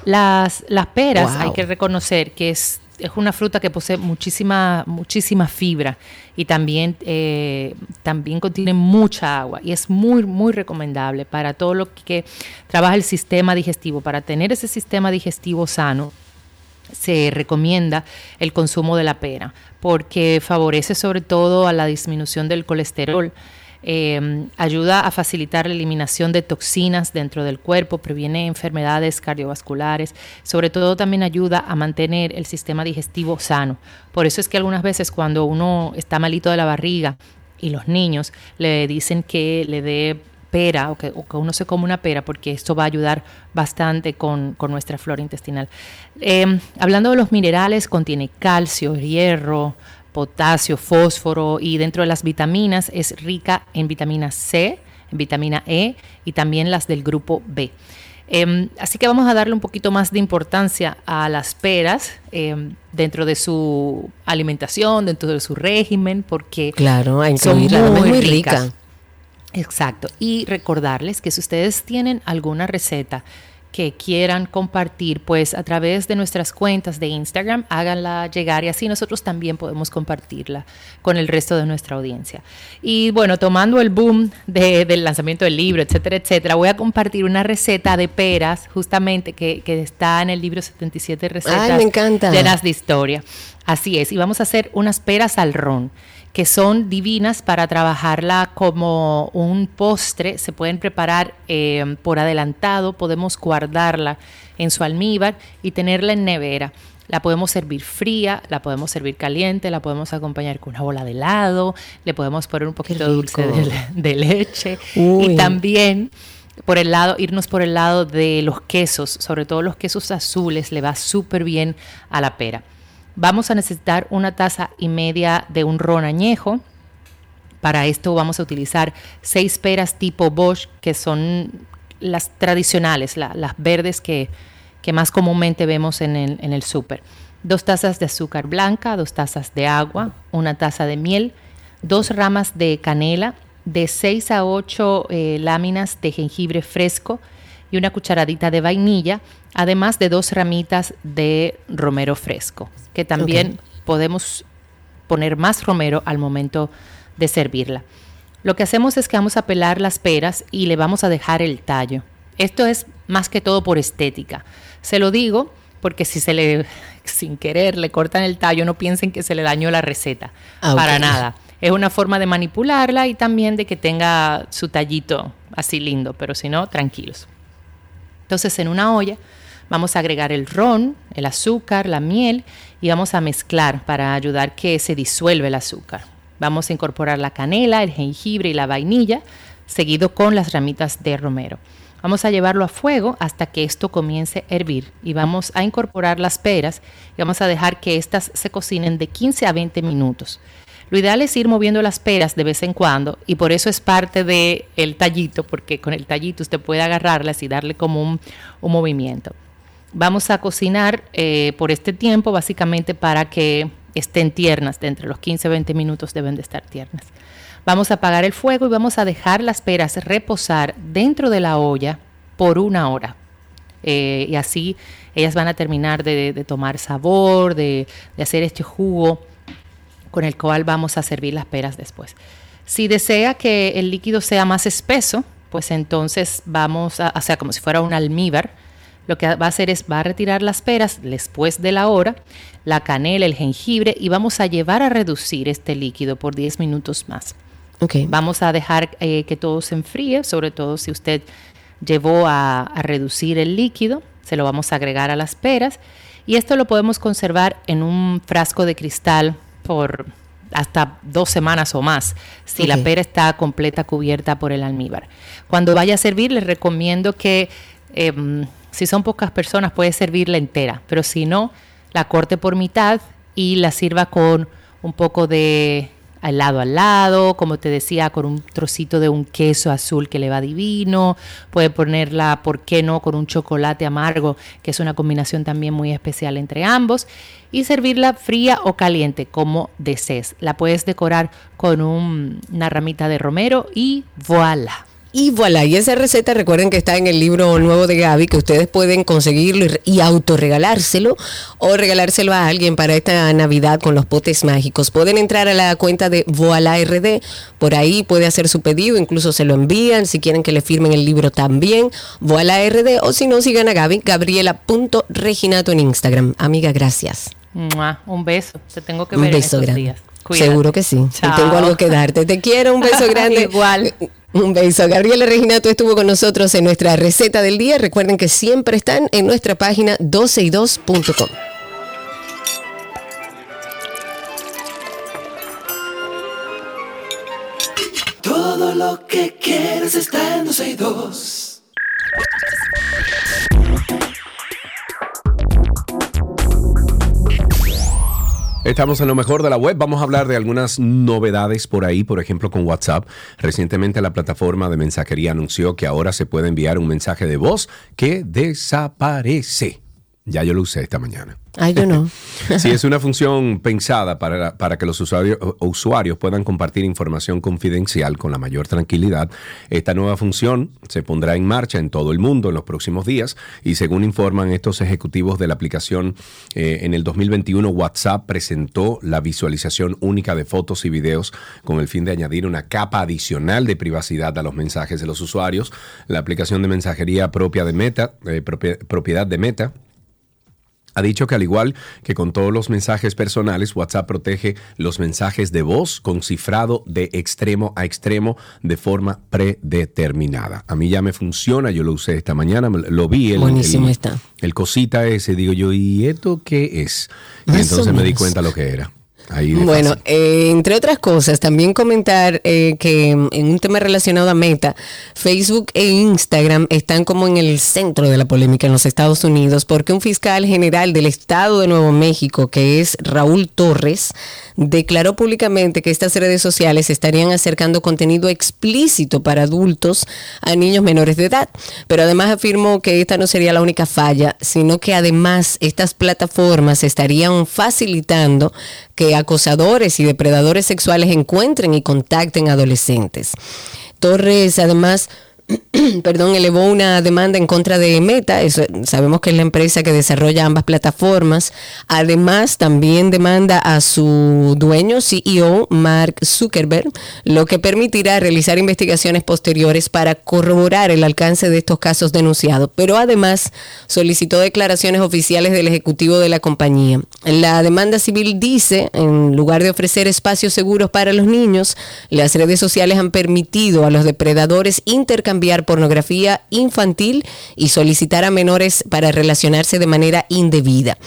Las, las peras Wow. hay que reconocer que es, es una fruta que posee muchísima, muchísima fibra y también, eh, también contiene mucha agua y es muy, muy recomendable para todo lo que trabaja el sistema digestivo. Para tener ese sistema digestivo sano, se recomienda el consumo de la pera porque favorece sobre todo a la disminución del colesterol, eh, ayuda a facilitar la eliminación de toxinas dentro del cuerpo, previene enfermedades cardiovasculares, sobre todo también ayuda a mantener el sistema digestivo sano. Por eso es que algunas veces cuando uno está malito de la barriga y los niños le dicen que le dé pera o que, o que uno se come una pera porque esto va a ayudar bastante con, con nuestra flora intestinal. Eh, hablando de los minerales, contiene calcio, hierro, potasio, fósforo y dentro de las vitaminas es rica en vitamina C, en vitamina E y también las del grupo B. Eh, así que vamos a darle un poquito más de importancia a las peras eh, dentro de su alimentación, dentro de su régimen, porque Claro, son es muy ricas. rica. Exacto. Y recordarles que si ustedes tienen alguna receta que quieran compartir, pues a través de nuestras cuentas de Instagram, háganla llegar y así nosotros también podemos compartirla con el resto de nuestra audiencia. Y bueno, tomando el boom de- del lanzamiento del libro, etcétera, etcétera, voy a compartir una receta de peras justamente que, que está en el libro 77 recetas Ay, me encanta. llenas de historia. Así es, y vamos a hacer unas peras al ron que son divinas para trabajarla como un postre. Se pueden preparar eh, por adelantado, podemos guardarla en su almíbar y tenerla en nevera. La podemos servir fría, la podemos servir caliente, la podemos acompañar con una bola de helado, le podemos poner un poquito de dulce de, le- de leche Uy. y también por el lado, irnos por el lado de los quesos, sobre todo los quesos azules, le va súper bien a la pera. Vamos a necesitar una taza y media de un ron añejo. Para esto vamos a utilizar seis peras tipo Bosch, que son las tradicionales, la- las verdes que, más comúnmente vemos en el, en el súper. Dos tazas de azúcar blanca, dos tazas de agua, una taza de miel, dos ramas de canela, de 6 a 8 eh, láminas de jengibre fresco y una cucharadita de vainilla, además de dos ramitas de romero fresco, que también podemos poner más romero al momento de servirla. Lo que hacemos es que vamos a pelar las peras y le vamos a dejar el tallo. Esto es más que todo por estética. Se lo digo porque si se le, (laughs) sin querer, le cortan el tallo, no piensen que se le dañó la receta. Ah, Para nada. Es una forma de manipularla y también de que tenga su tallito así lindo, pero si no, tranquilos. Entonces en una olla vamos a agregar el ron, el azúcar, la miel y vamos a mezclar para ayudar que se disuelva el azúcar. Vamos a incorporar la canela, el jengibre y la vainilla, seguido con las ramitas de romero. Vamos a llevarlo a fuego hasta que esto comience a hervir y vamos a incorporar las peras y vamos a dejar que éstas se cocinen de 15 a 20 minutos. Lo ideal es ir moviendo las peras de vez en cuando y por eso es parte del el tallito, porque con el tallito usted puede agarrarlas y darle como un, movimiento. Vamos a cocinar eh, por este tiempo básicamente para que estén tiernas, de entre los 15 y 20 minutos deben de estar tiernas. Vamos a apagar el fuego y vamos a dejar las peras reposar dentro de la olla por una hora. Eh, y así ellas van a terminar de, de tomar sabor, de, de hacer este jugo con el cual vamos a servir las peras después. Si desea que el líquido sea más espeso, pues entonces vamos a, o sea, como si fuera un almíbar, lo que va a hacer es, va a retirar las peras después de la hora, la canela, el jengibre y vamos a llevar a reducir este líquido por 10 minutos más. Ok. Vamos a dejar eh, que todo se enfríe, sobre todo si usted llevó a, a reducir el líquido, se lo vamos a agregar a las peras y esto lo podemos conservar en un frasco de cristal por hasta dos semanas o más, si la pera está completa cubierta por el almíbar. Cuando vaya a servir, les recomiendo que em, si son pocas personas puede servirla entera, pero si no, la corte por mitad y la sirva con un poco de al lado al lado, como te decía, con un trocito de un queso azul que le va divino, puede ponerla, ¿por qué no?, con un chocolate amargo, que es una combinación también muy especial entre ambos, y servirla fría o caliente, como desees. La puedes decorar con un- una ramita de romero y voilà. Y voilà, y esa receta recuerden que está en el libro nuevo de Gaby, que ustedes pueden conseguirlo y, y autorregalárselo o regalárselo a alguien para esta Navidad con los potes mágicos. Pueden entrar a la cuenta de Voilà RD, por ahí puede hacer su pedido, incluso se lo envían si quieren que le firmen el libro también, Voilà RD, o si no, sigan a Gaby, gabriela.reginato en Instagram. Amiga, gracias. Un beso, te tengo que Un ver en beso estos grande. días. Cuídate. Seguro que sí. Y Chao. tengo algo que darte. Te quiero, un beso (laughs) grande. Igual. Un beso. Gabriela Reginato estuvo con nosotros en nuestra receta del día. Recuerden que siempre están en nuestra página 12y2.com. Todo lo que quieres está en 12 y 2. Estamos en lo mejor de la web. Vamos a hablar de algunas novedades por ahí, por ejemplo con WhatsApp. Recientemente la plataforma de mensajería anunció que ahora se puede enviar un mensaje de voz que desaparece. Ya yo lo usé esta mañana. Ay, yo no. (laughs) Sí, es una función pensada para, para que los usuarios, usuarios puedan compartir información confidencial con la mayor tranquilidad. Esta nueva función se pondrá en marcha en todo el mundo en los próximos días y según informan estos ejecutivos de la aplicación, eh, en el 2021 WhatsApp presentó la visualización única de fotos y videos con el fin de añadir una capa adicional de privacidad a los mensajes de los usuarios. La aplicación de mensajería propia de Meta, eh, propiedad de Meta, ha dicho que al igual que con todos los mensajes personales, WhatsApp protege los mensajes de voz con cifrado de extremo a extremo de forma predeterminada. A mí ya me funciona, yo lo usé esta mañana, lo vi. El, Buenísimo el- está. El cosita ese, digo yo, ¿y esto qué es? Y entonces me di cuenta lo que era. Ahí Bueno, eh, entre otras cosas, también comentar eh, que en un tema relacionado a Meta, Facebook e Instagram están como en el centro de la polémica en los Estados Unidos porque un fiscal general del estado de Nuevo México, que es Raúl Torres, declaró públicamente que estas redes sociales estarían acercando contenido explícito para adultos a niños menores de edad. Pero además afirmó que esta no sería la única falla, sino que además estas plataformas estarían facilitando que acosadores y depredadores sexuales encuentren y contacten adolescentes. Torres además (clears throat) perdón, elevó una demanda en contra de Meta. Sabemos que es la empresa que desarrolla ambas plataformas. Además, también demanda a su dueño, CEO, Mark Zuckerberg, lo que permitirá realizar investigaciones posteriores para corroborar el alcance de estos casos denunciados. Pero además solicitó declaraciones oficiales del ejecutivo de la compañía. La demanda civil dice, en lugar de ofrecer espacios seguros para los niños, las redes sociales han permitido a los depredadores intercambiar pornografía infantil y solicitar a menores para relacionarse de manera indebida.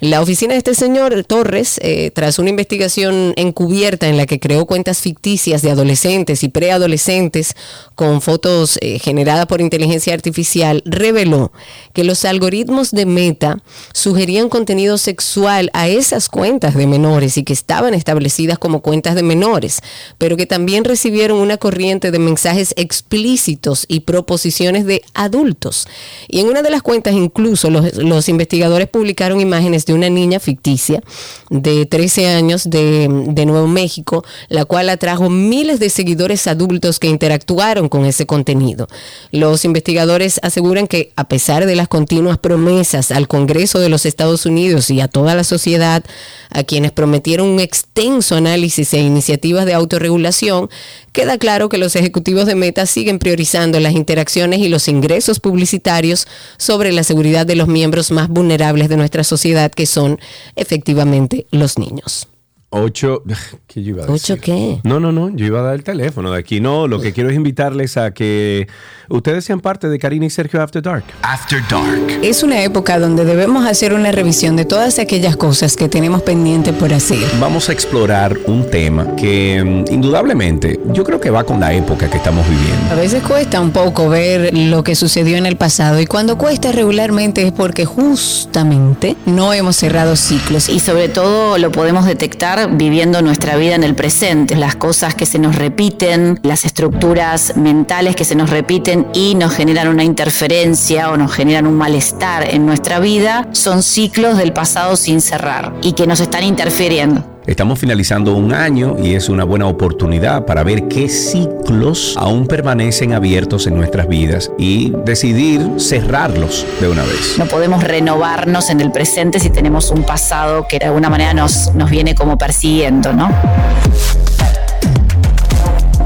La oficina de este señor Torres, eh, tras una investigación encubierta en la que creó cuentas ficticias de adolescentes y preadolescentes con fotos eh, generadas por inteligencia artificial, reveló que los algoritmos de Meta sugerían contenido sexual a esas cuentas de menores y que estaban establecidas como cuentas de menores, pero que también recibieron una corriente de mensajes explícitos y proposiciones de adultos. Y en una de las cuentas incluso los, los investigadores publicaron imágenes de una niña ficticia de 13 años de, de Nuevo México, la cual atrajo miles de seguidores adultos que interactuaron con ese contenido. Los investigadores aseguran que a pesar de las continuas promesas al Congreso de los Estados Unidos y a toda la sociedad, a quienes prometieron un extenso análisis e iniciativas de autorregulación, queda claro que los ejecutivos de Meta siguen priorizando las interacciones y los ingresos publicitarios sobre la seguridad de los miembros más vulnerables de nuestra sociedad, que son efectivamente los niños. Ocho, (laughs) ¿qué yo iba a decir? ¿Ocho qué? No, no, no, yo iba a dar el teléfono de aquí. No, lo que quiero es invitarles a que ustedes sean parte de Karina y Sergio After Dark. After Dark. Es una época donde debemos hacer una revisión de todas aquellas cosas que tenemos pendiente por hacer. Vamos a explorar un tema que mm, indudablemente yo creo que va con la época que estamos A viviendo. veces cuesta un poco ver lo que sucedió en el pasado y cuando cuesta regularmente es porque justamente no hemos cerrado ciclos. y sobre todo lo podemos detectar viviendo nuestra vida en el presente, las cosas que se nos repiten, las estructuras mentales que se nos repiten y nos generan una interferencia o nos generan un malestar en nuestra vida, son ciclos del pasado sin cerrar y que nos están interfiriendo. Estamos finalizando un año y es una buena oportunidad para ver qué ciclos aún permanecen abiertos en nuestras vidas y decidir cerrarlos de una vez. No podemos renovarnos en el presente si tenemos un pasado que de alguna manera nos, nos viene como persiguiendo, ¿no?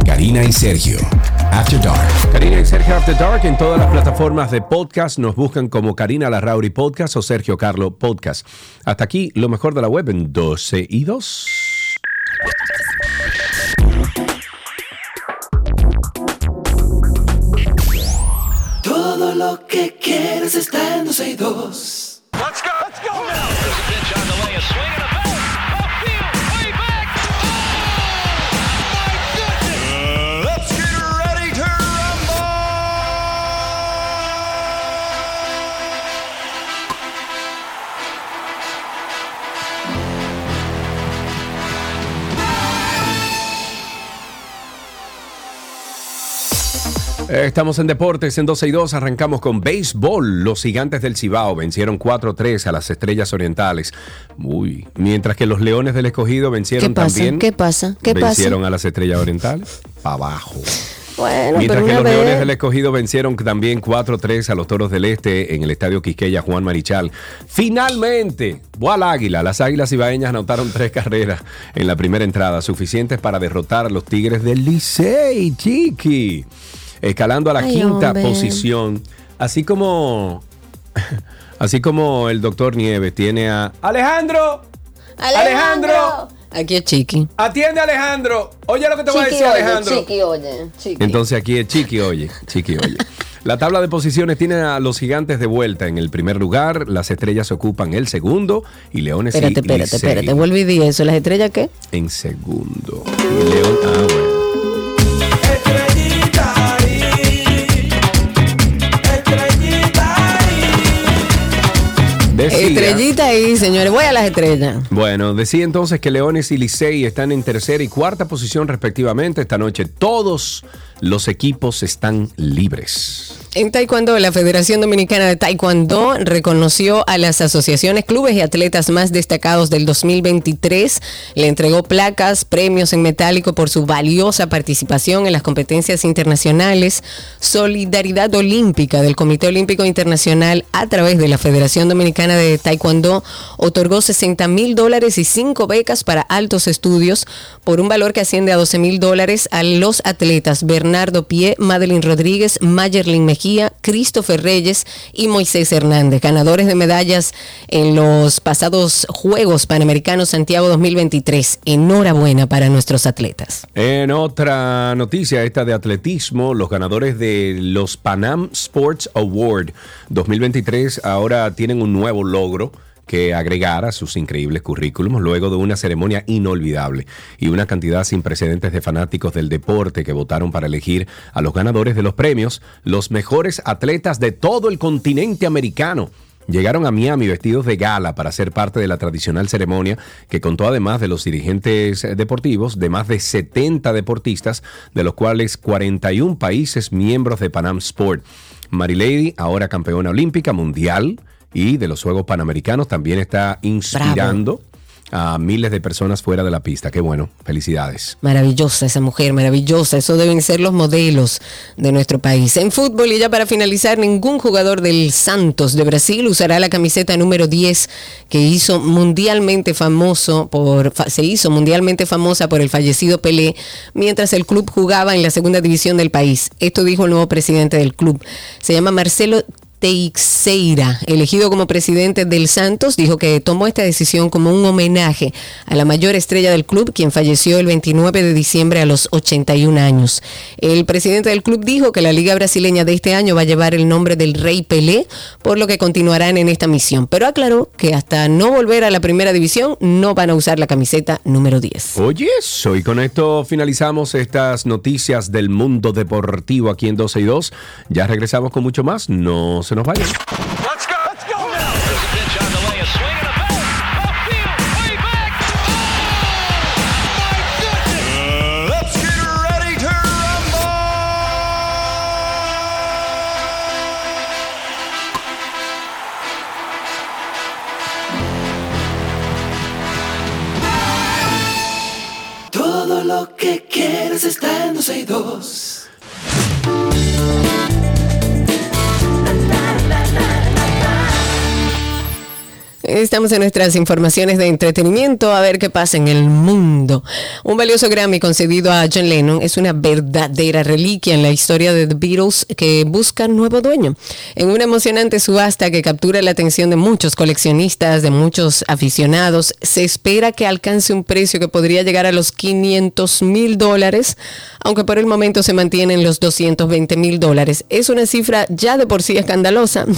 Karina y Sergio. After Dark. Karina y Sergio After Dark en todas las plataformas de podcast nos buscan como Karina Larrauri Podcast o Sergio Carlo Podcast. Hasta aquí lo mejor de la web en 12 y 2. Todo lo que quieres está en 12 y 2. Eh, Estamos en deportes en 12 y 2. Arrancamos con béisbol. Los gigantes del Cibao vencieron 4-3 a las estrellas orientales. Uy. Mientras que los leones del escogido vencieron ¿Qué pasa? también. ¿Qué pasa? ¿Qué pasa? vencieron a las estrellas orientales. Para abajo. Bueno, Mientras que los Leones del. Escogido vencieron también 4-3 a los Toros del Este en el Estadio Quisqueya Juan Marichal. Finalmente, al Águila. Las Águilas Ibaeñas anotaron tres carreras en la primera entrada, suficientes para derrotar a los Tigres del Licey, Chiqui. Escalando a la Ay, quinta hombre. posición. Así como, (laughs) así como el doctor Nieves tiene a Alejandro. Alejandro. Aquí es Chiqui. Atiende Alejandro. Oye lo que te voy a decir, Alejandro. Chiqui, oye, Chiqui. Entonces aquí es Chiqui, oye, Chiqui, oye. La tabla de posiciones tiene a los gigantes de vuelta en el primer lugar, las estrellas ocupan el segundo y Leones y espérate, espérate, Licey espérate. Vuelve y di eso. ¿Las estrellas qué? en segundo. León, ah, bueno. Estrellita ahí, señores. Voy a las estrellas. Bueno, decía entonces que Leones y Licey están en tercera y cuarta posición respectivamente. Esta noche todos Los equipos están libres. En Taekwondo, la Federación Dominicana de Taekwondo reconoció a las asociaciones, clubes y atletas más destacados del 2023. Le entregó placas, premios en metálico por su valiosa participación en las competencias internacionales. Solidaridad Olímpica del Comité Olímpico Internacional a través de la Federación Dominicana de Taekwondo otorgó 60 mil dólares y cinco becas para altos estudios por un valor que asciende a 12 mil dólares a los atletas Pie, Madeline Rodríguez, Mayerlin Mejía, Christopher Reyes y Moisés Hernández, ganadores de medallas en los pasados Juegos Panamericanos Santiago 2023. Enhorabuena para nuestros atletas. En otra noticia, esta de atletismo, los ganadores de los Panam Sports Award 2023 ahora tienen un nuevo logro que agregar a sus increíbles currículums luego de una ceremonia inolvidable y una cantidad sin precedentes de fanáticos del deporte que votaron para elegir a los ganadores de los premios, los mejores atletas de todo el continente americano. Llegaron a Miami vestidos de gala para ser parte de la tradicional ceremonia que contó además de los dirigentes deportivos de más de 70 deportistas, de los cuales 41 países miembros de Panam Sport. Marilady, ahora campeona olímpica mundial, y de los Juegos Panamericanos también está inspirando. a miles de personas fuera de la pista. Qué bueno, felicidades. Maravillosa esa mujer, maravillosa. Eso deben ser los modelos de nuestro país. En fútbol, y ya para finalizar, ningún jugador del Santos de Brasil usará la camiseta número 10 que hizo mundialmente famoso por se hizo mundialmente famosa por el fallecido Pelé mientras el club jugaba en la segunda división del país. Esto dijo el nuevo presidente del club. Se llama Marcelo Teixeira, elegido como presidente del Santos, dijo que tomó esta decisión como un homenaje a la mayor estrella del club, quien falleció el 29 de diciembre a los 81 años. El presidente del club dijo que la Liga Brasileña de este año va a llevar el nombre del Rey Pelé, por lo que continuarán en esta misión, pero aclaró que hasta no volver a la primera división no van a usar la camiseta número 10. Oye, eso, y con esto finalizamos estas noticias del mundo deportivo aquí en 12 y 2. Ya regresamos con mucho más. Wilson, Ohio. Let's go! Let's go now! Pitch on the way, a swing and a belt. Upfield, way back. Oh, my goodness! Uh, let's get ready to rumble! Todo lo que quieres está en dos y dos. Estamos en nuestras informaciones de entretenimiento, a ver qué pasa en el mundo. Un valioso Grammy concedido a John Lennon es una verdadera reliquia en la historia de The Beatles que busca nuevo dueño. En una emocionante subasta que captura la atención de muchos coleccionistas, de muchos aficionados, se espera que alcance un precio que podría llegar a los 500 mil dólares, aunque por el momento se mantiene en los 220 mil dólares. Es una cifra ya de por sí escandalosa. (laughs)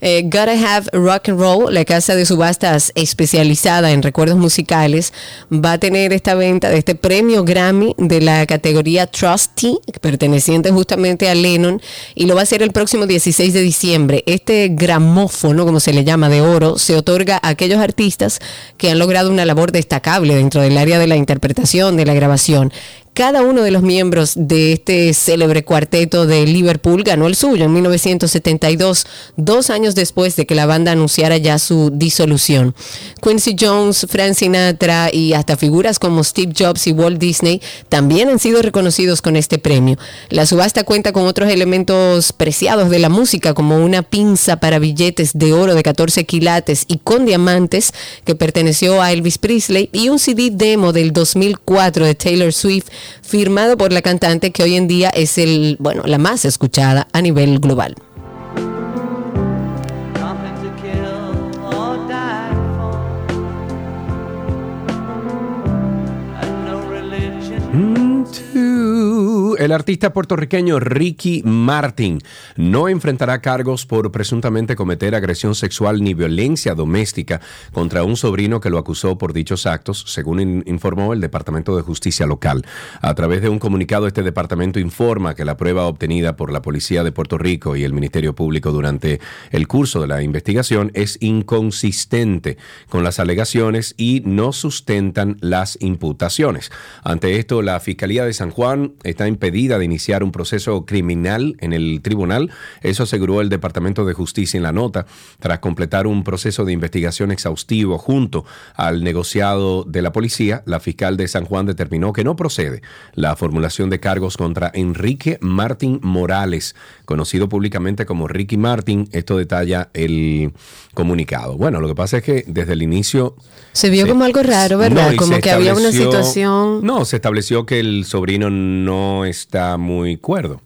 Eh, Gotta Have Rock and Roll, la casa de subastas especializada en recuerdos musicales, va a tener esta venta de este premio Grammy de la categoría Trusty, perteneciente justamente a Lennon, y lo va a hacer el próximo 16 de diciembre. Este gramófono, como se le llama, de oro, se otorga a aquellos artistas que han logrado una labor destacable dentro del área de la interpretación, de la grabación cada uno de los miembros de este célebre cuarteto de Liverpool ganó el suyo en 1972, dos años después de que la banda anunciara ya su disolución. Quincy Jones, Frank Sinatra y hasta figuras como Steve Jobs y Walt Disney también han sido reconocidos con este premio. La subasta cuenta con otros elementos preciados de la música como una pinza para billetes de oro de 14 quilates y con diamantes que perteneció a Elvis Presley y un CD demo del 2004 de Taylor Swift firmado por la cantante que hoy en día es el, bueno, la más escuchada a nivel global. El artista puertorriqueño Ricky Martin no enfrentará cargos por presuntamente cometer agresión sexual ni violencia doméstica contra un sobrino que lo acusó por dichos actos, según informó el Departamento de Justicia local. A través de un comunicado, este departamento informa que la prueba obtenida por la Policía de Puerto Rico y el Ministerio Público durante el curso de la investigación es inconsistente con las alegaciones y no sustentan las imputaciones. Ante esto, la Fiscalía de San Juan está impediendo impedida de iniciar un proceso criminal en el tribunal. Eso aseguró el Departamento de Justicia en la nota, tras completar un proceso de investigación exhaustivo junto al negociado de la policía. La fiscal de San Juan determinó que no procede la formulación de cargos contra Enrique Martín Morales, conocido públicamente como Ricky Martin. Esto detalla el comunicado. Bueno, lo que pasa es que desde el inicio... Se vio como algo raro, ¿verdad? No, como que había una situación... No, se estableció que el sobrino no está muy cuerdo.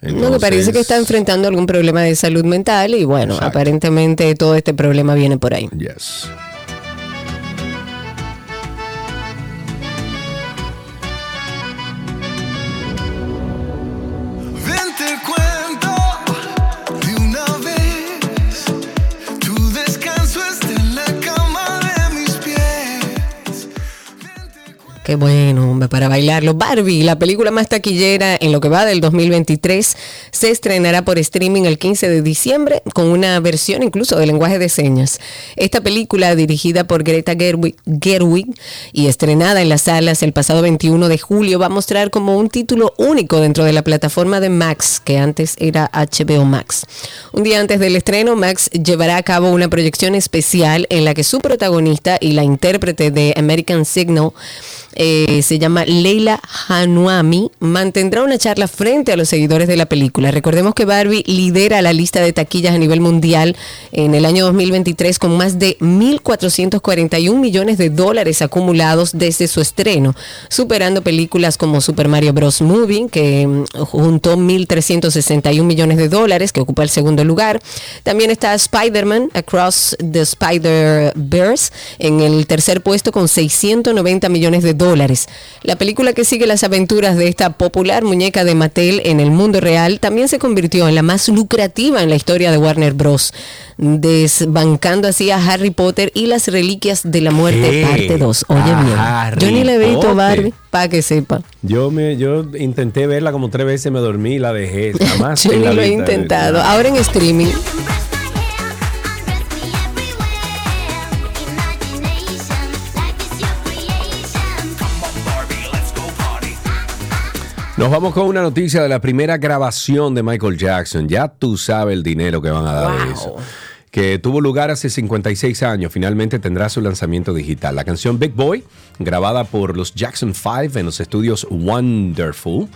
No, parece que está enfrentando algún problema de salud mental y bueno, Exacto. aparentemente todo este problema viene por ahí. Yes. Qué bueno, hombre, para bailarlo. Barbie, la película más taquillera en lo que va del 2023, se estrenará por streaming el 15 de diciembre con una versión incluso de lenguaje de señas. Esta película, dirigida por Greta Gerwig, y estrenada en las salas el pasado 21 de julio, va a mostrar como un título único dentro de la plataforma de Max, que antes era HBO Max. Un día antes del estreno, Max llevará a cabo una proyección especial en la que su protagonista y la intérprete de American Signal eh, se llama Leila Hanuami, mantendrá una charla frente a los seguidores de la película. Recordemos que Barbie lidera la lista de taquillas a nivel mundial en el año 2023 con más de 1.441 millones de dólares acumulados desde su estreno, superando películas como Super Mario Bros. Movie, que mm, juntó 1.361 millones de dólares, que ocupa el segundo lugar. También está Spider-Man Across the Spider-Verse en el tercer puesto con 690 millones de dólares. La película que sigue las aventuras de esta popular muñeca de Mattel en el mundo real también se convirtió en la más lucrativa en la historia de Warner Bros., desbancando así a Harry Potter y las reliquias de la muerte ¿Qué? parte 2. Oye A bien, yo ni le he visto. Barbie, para que sepa. Yo me, yo intenté verla como tres veces, me dormí y la dejé. Jamás (laughs) Yo ni lo he intentado. Ahora en streaming. Nos vamos con una noticia de la primera grabación de Michael Jackson. Ya tú sabes el dinero que van a dar de Wow. eso. Que tuvo lugar hace 56 años, finalmente tendrá su lanzamiento digital. La canción Big Boy, grabada por los Jackson 5 en los estudios Wonderful,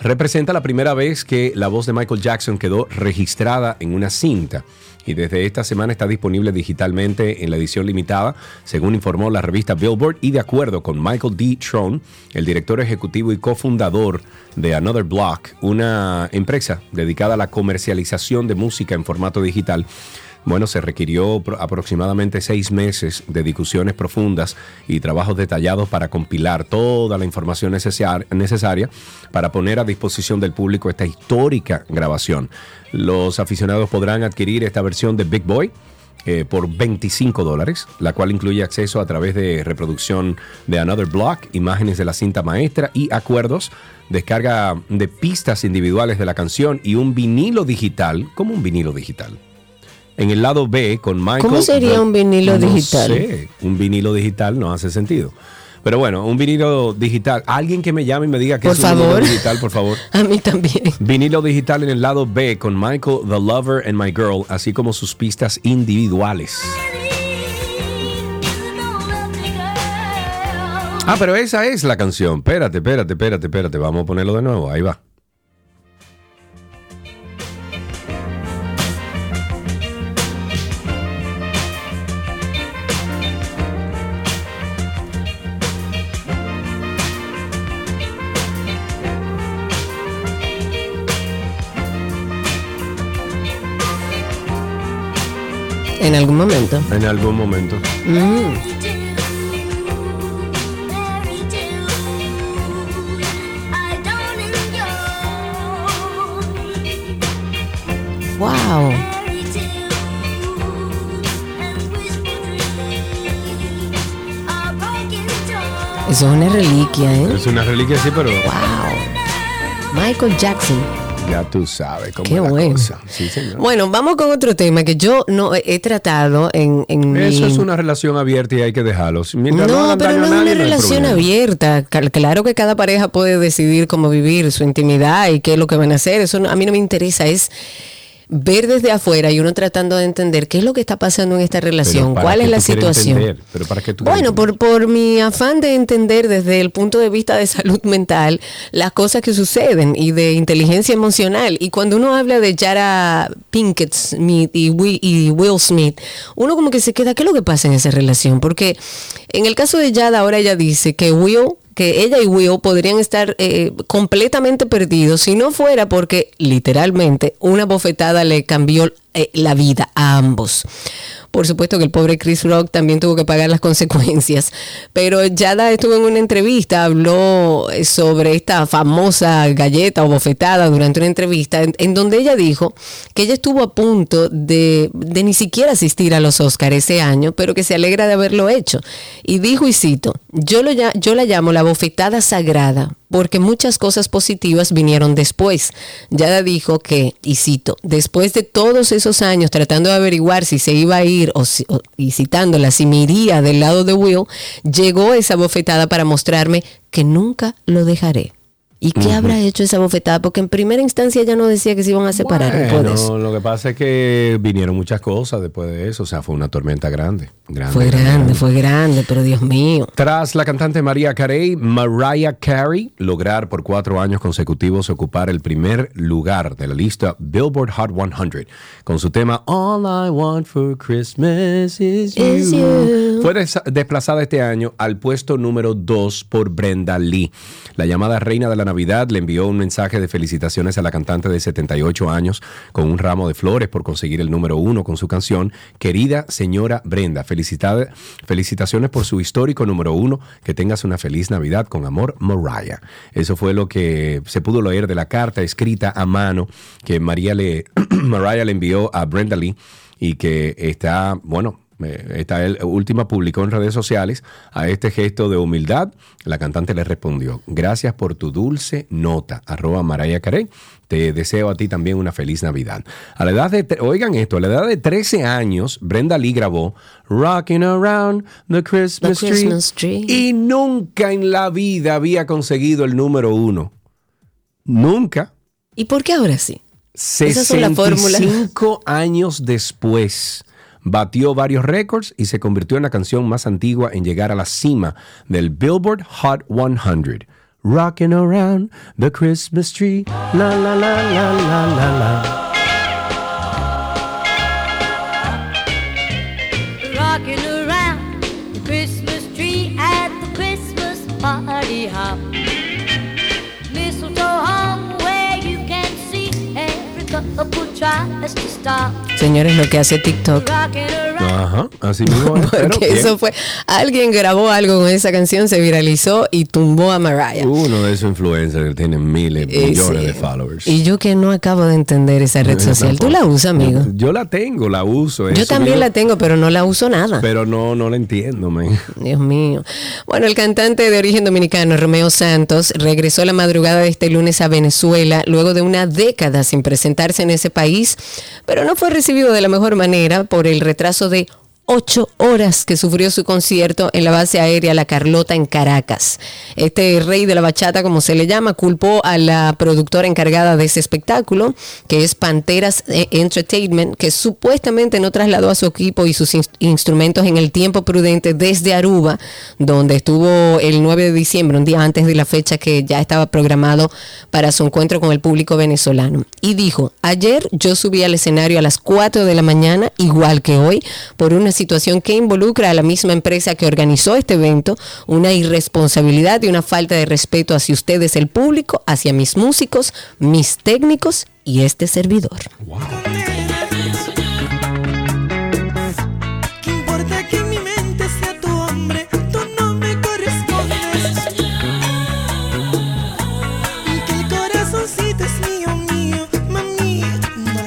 representa la primera vez que la voz de Michael Jackson quedó registrada en una cinta. Y desde esta semana está disponible digitalmente en la edición limitada, según informó la revista Billboard, y de acuerdo con Michael D. Tron, el director ejecutivo y cofundador de Another Block, una empresa dedicada a la comercialización de música en formato digital, bueno, se requirió pro- aproximadamente seis meses de discusiones profundas y trabajos detallados para compilar toda la información necesar- necesaria para poner a disposición del público esta histórica grabación. Los aficionados podrán adquirir esta versión de Big Boy eh, por 25 dólares, la cual incluye acceso a través de reproducción de Another Block, imágenes de la cinta maestra y acuerdos, descarga de pistas individuales de la canción y un vinilo digital, como un vinilo digital. En el lado B con Michael. ¿Cómo sería un vinilo No digital? sé, un vinilo digital no hace sentido. Pero bueno, un vinilo digital. Alguien que me llame y me diga que Por es un vinilo digital, por favor. (laughs) A mí también. Vinilo digital en el lado B con Michael, The Lover and My Girl, así como sus pistas individuales. Ah, pero esa es la canción. Espérate, espérate, espérate, espérate. Vamos a ponerlo de nuevo. Ahí va. En algún momento. En algún momento. Wow. Eso es una reliquia, ¿eh? Es una reliquia, sí, pero. Wow. Michael Jackson. Ya tú sabes cómo Qué es la bueno. cosa. Sí, señor. Bueno, vamos con otro tema que yo no he, tratado en, en mi- Eso es una relación abierta y hay que dejarlo. Mientras no, pero no es una relación abierta. Claro que cada pareja puede decidir cómo vivir su intimidad y qué es lo que van a hacer. Eso no- a mí no me interesa. Es ver desde afuera y uno tratando de entender qué es lo que está pasando en esta relación, ¿para cuál es la situación. entender? ¿Pero para qué tú quieres Bueno, por, por mi afán de entender desde el punto de vista de (laughs) salud mental las cosas que suceden y de inteligencia emocional. Y cuando uno habla de Jara Pinkett Smith y Will, y Will Smith, uno como que se queda, ¿qué es lo que pasa en esa relación? Porque en el caso de Jada, ahora ella dice que Will que ella y Will podrían estar eh, completamente perdidos si no fuera porque literalmente una bofetada le cambió eh, la vida a ambos. Por supuesto que el pobre Chris Rock también tuvo que pagar las consecuencias, pero Yada estuvo en una entrevista, habló eh, sobre esta famosa galleta o bofetada durante una entrevista en, donde ella dijo que ella estuvo a punto de, de ni siquiera asistir a los Oscars ese año, pero que se alegra de haberlo hecho. Y dijo, y cito, yo, lo, yo la llamo la bofetada sagrada porque muchas cosas positivas vinieron después. Yada dijo que, y cito, después de todos esos años tratando de averiguar si se iba a ir o si- o- y citándola, si me iría del lado de Will, llegó esa bofetada para mostrarme que nunca lo dejaré. ¿Y qué habrá hecho esa bofetada? Porque en primera instancia ya no decía que se iban a separar. Bueno, lo que pasa es que vinieron muchas cosas después de eso. O sea, fue una tormenta grande. grande Fue grande, fue grande, pero Dios mío. Tras la cantante María Carey, Mariah Carey lograr por cuatro años consecutivos ocupar el primer lugar de la lista Billboard Hot 100 con su tema All I Want for Christmas is You. Is you. Fue des- desplazada este año al puesto número 2 por Brenda Lee. La llamada reina de la Navidad le envió un mensaje de felicitaciones a la cantante de 78 años con un ramo de flores por conseguir el número uno con su canción Querida señora Brenda. Felicitaciones por su histórico número uno. Que tengas una feliz Navidad con amor, Mariah. Eso fue lo que se pudo leer de la carta escrita a mano que María le, (clears throat) Mariah le envió a Brenda Lee y que está, bueno, esta última publicó en redes sociales a este gesto de humildad. La cantante le respondió, gracias por tu dulce nota, arroba Mariah Carey. Te deseo a ti también una feliz Navidad. A la edad de, oigan esto, a la edad de 13 años, Brenda Lee grabó Rocking Around the Christmas, The Christmas Tree. y nunca en la vida había conseguido el número uno. Nunca. ¿Y por qué ahora sí? Esas son las. 65 años después, batió varios récords y se convirtió en la canción más antigua en llegar a la cima del Billboard Hot 100. Rocking around the Christmas tree, la la la la la la la. Party hop. Mistletoe hung where you can see every couple tries to stop. Señores, lo que hace TikTok. Ajá, así (laughs) mismo Porque eso fue. Alguien grabó algo con esa canción, se viralizó y tumbó a Mariah. Uno de esos influencers que tienen miles, Eh, millones sí. de followers. Y yo que no acabo de entender esa red (laughs) social. ¿Tú la usas, amigo? Yo la tengo, la uso. Yo también la tengo, pero no la uso nada. Pero no, no la entiendo, man. (laughs) Dios mío. Bueno, el cantante de origen dominicano, Romeo Santos, regresó la madrugada de este lunes a Venezuela luego de una década sin presentarse en ese país, pero no fue recibido de la mejor manera por el retraso de ocho horas que sufrió su concierto en la base aérea La Carlota en Caracas. Este rey de la bachata, como se le llama, culpó a la productora encargada de ese espectáculo, que es Panteras eh, Entertainment, que supuestamente no trasladó a su equipo y sus ins- instrumentos en el tiempo prudente desde Aruba, donde estuvo el 9 de diciembre, un día antes de la fecha que ya estaba programado para su encuentro con el público venezolano. Y dijo, ayer yo subí al escenario a las 4 de la mañana, igual que hoy, por una situación que involucra a la misma empresa que organizó este evento, una irresponsabilidad y una falta de respeto hacia ustedes, el público, hacia mis músicos, mis técnicos y este servidor. ¿Qué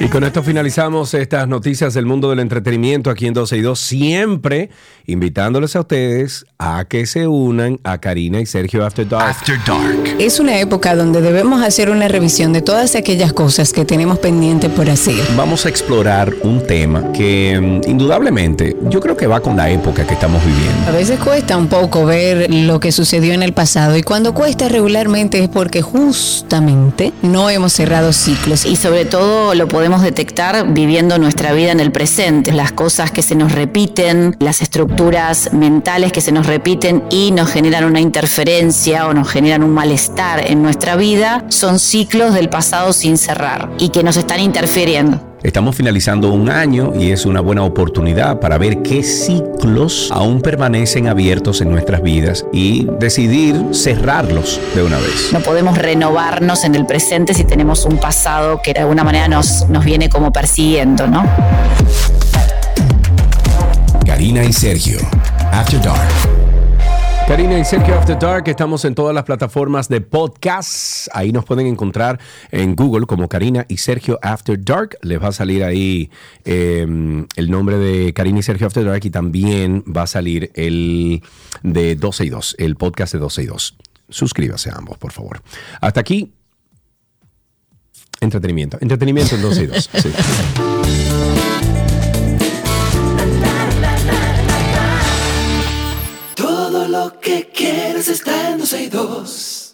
Y con esto finalizamos estas noticias del mundo del entretenimiento aquí en 12 y 2, siempre invitándoles a ustedes a que se unan a Karina y Sergio After Dark. After Dark. Es una época donde debemos hacer una revisión de todas aquellas cosas que tenemos pendientes por hacer. Vamos a explorar un tema que mm, indudablemente yo creo que va con la época que estamos A viviendo. veces cuesta un poco ver lo que sucedió en el pasado y cuando cuesta regularmente es porque justamente no hemos cerrado ciclos. Y sobre todo lo podemos detectar viviendo nuestra vida en el presente, las cosas que se nos repiten, las estructuras mentales que se nos repiten y nos generan una interferencia o nos generan un malestar en nuestra vida, son ciclos del pasado sin cerrar y que nos están interfiriendo. Estamos finalizando un año y es una buena oportunidad para ver qué ciclos aún permanecen abiertos en nuestras vidas y decidir cerrarlos de una vez. No podemos renovarnos en el presente si tenemos un pasado que de alguna manera nos, nos viene como persiguiendo, ¿no? Karina y Sergio. After Dark. Karina y Sergio After Dark, estamos en todas las plataformas de podcast. Ahí nos pueden encontrar en Google como Karina y Sergio After Dark. Les va a salir ahí eh, el nombre de Karina y Sergio After Dark y también va a salir el de 12 y 2, el podcast de 12 y 2. Suscríbase a ambos, por favor. Hasta aquí. Entretenimiento. Entretenimiento en 12 y 2. (laughs) sí. Lo que quieres está en 12 y 2.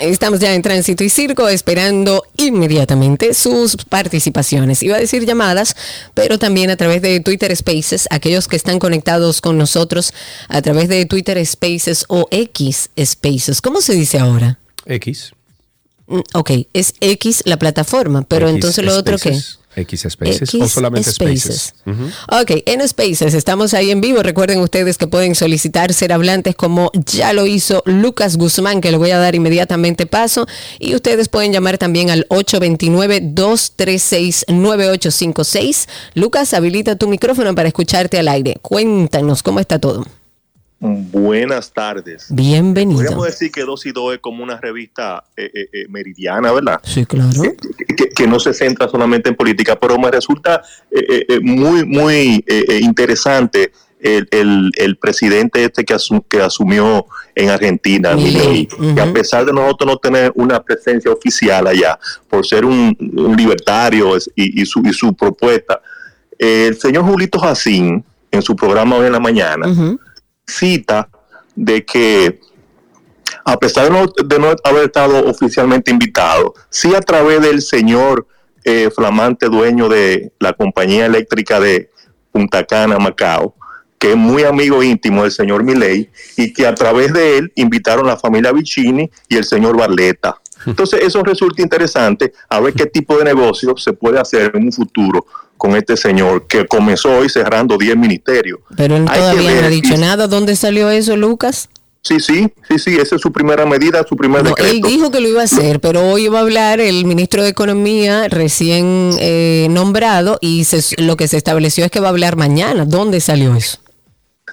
Estamos ya en tránsito y circo esperando inmediatamente sus participaciones. Iba a decir llamadas, pero también a través de Twitter Spaces, aquellos que están conectados con nosotros a través de Twitter Spaces o X Spaces. ¿Cómo se dice ahora? X. Mm, Ok, es X la plataforma, pero X entonces lo otro qué? Spaces. X Spaces o solamente Spaces. Ujú. Ok, en Spaces estamos ahí en vivo. Recuerden ustedes que pueden solicitar ser hablantes como ya lo hizo Lucas Guzmán, que le voy a dar inmediatamente paso. Y ustedes pueden llamar también al 829-236-9856. Lucas, habilita tu micrófono para escucharte al aire. Cuéntanos cómo está todo. Buenas tardes. Bienvenido. Podríamos decir que 2 y 2 es como una revista eh, eh, eh, meridiana, ¿verdad? Sí, claro. Que, que no se centra solamente en política, pero me resulta eh, eh, muy, muy interesante el, el- el presidente este que, asu- que asumió en Argentina, Milei. Milei, que a pesar de nosotros no tener una presencia oficial allá, por ser un, un libertario y, y su, y su propuesta, el señor Julito Jacín, en su programa hoy en la mañana. Cita de que a pesar de no, haber estado oficialmente invitado, sí a través del señor eh, flamante dueño de la compañía eléctrica de Punta Cana, Macao, que es muy amigo íntimo del señor Milei, y que a través de él invitaron a la familia Vicini y el señor Barletta. Entonces eso resulta interesante a ver qué tipo de negocio se puede hacer en un futuro con este señor que comenzó hoy cerrando 10 ministerios. Pero él Hay todavía no ha dicho nada. ¿Dónde salió eso, Lucas? Sí, sí, sí, sí, esa es su primera medida, su primer No, él decreto. dijo que lo iba a hacer, pero hoy va a hablar el ministro de Economía recién eh, nombrado y se- lo que se estableció es que va a hablar mañana. ¿Dónde salió eso?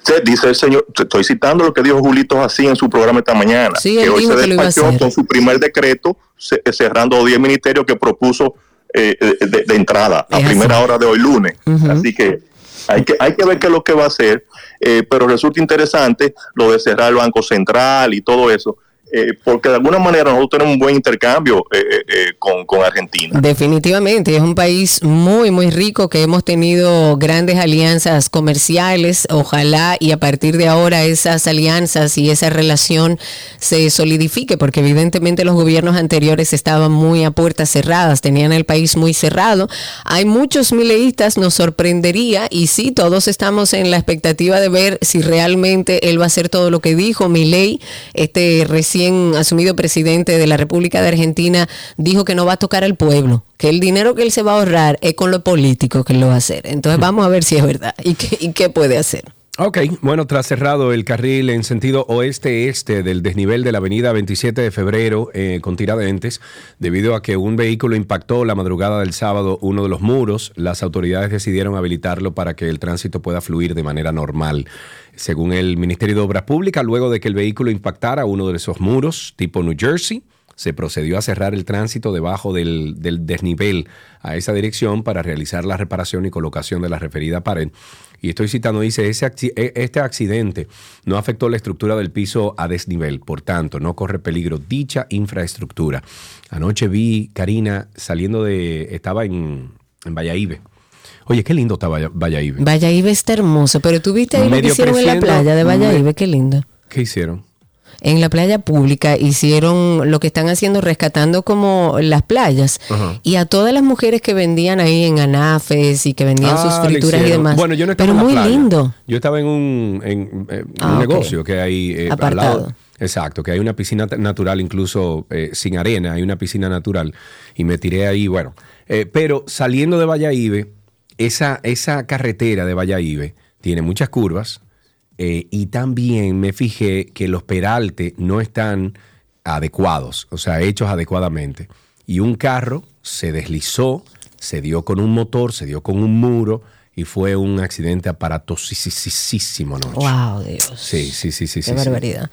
Sí, dice el señor, estoy citando lo que dijo Julito así en su programa esta mañana, Sí, que hoy se despachó con su primer decreto ce- cerrando 10 ministerios que propuso eh, de, de entrada a así. primera hora de hoy lunes. Así que hay que hay que ver qué es lo que va a hacer, eh, pero resulta interesante lo de cerrar el Banco Central y todo eso, eh, porque de alguna manera nosotros tenemos un buen intercambio eh, eh, con, con Argentina. Definitivamente, es un país muy, muy rico que hemos tenido grandes alianzas comerciales. Ojalá y a partir de ahora esas alianzas y esa relación se solidifique, porque evidentemente los gobiernos anteriores estaban muy a puertas cerradas, tenían el país muy cerrado. Hay muchos mileístas, nos sorprendería, y sí, todos estamos en la expectativa de ver si realmente él va a hacer todo lo que dijo. Milei, este recién asumido presidente de la República de Argentina, dijo que no va a tocar al pueblo, que el dinero que él se va a ahorrar es con lo político que él lo va a hacer. Entonces vamos a ver si es verdad y qué, y qué puede hacer. Ok, bueno, tras cerrado el carril en sentido oeste-este del desnivel de la avenida 27 de febrero eh, con Tiradentes, debido a que un vehículo impactó la madrugada del sábado uno de los muros, las autoridades decidieron habilitarlo para que el tránsito pueda fluir de manera normal. Según el Ministerio de Obras Públicas, luego de que el vehículo impactara uno de esos muros, tipo New Jersey, se procedió a cerrar el tránsito debajo del, del desnivel a esa dirección para realizar la reparación y colocación de la referida pared. Y estoy citando, dice, ese e- este accidente no afectó la estructura del piso a desnivel, por tanto, no corre peligro dicha infraestructura. Anoche vi Karina saliendo de, estaba en, en Valladolid. Oye, qué lindo está Valla- Valladolid. Valladolid está hermoso, pero tú viste ahí lo que hicieron en la playa de Valladolid, me- qué lindo. ¿Qué hicieron? En la playa pública hicieron lo que están haciendo, rescatando como las playas. Ajá. Y a todas las mujeres que vendían ahí en anafes y que vendían Ah, sus frituras y demás. Bueno, yo no estaba Pero en la muy playa. lindo. Yo estaba en un, en, eh, un Ah, negocio que hay eh, al Apartado. lado. Exacto, que hay una piscina natural, incluso eh, sin arena, hay una piscina natural. Y me tiré ahí, bueno. Eh, pero saliendo de Valladolid, esa, esa carretera de Valladolid tiene muchas curvas. Eh, y también me fijé que los peraltes no están adecuados, o sea, hechos adecuadamente. Y un carro se deslizó, se dio con un motor, se dio con un muro y fue un accidente aparatosísimo anoche. Wow, Dios. Sí, sí, sí, sí. Qué sí, sí. barbaridad.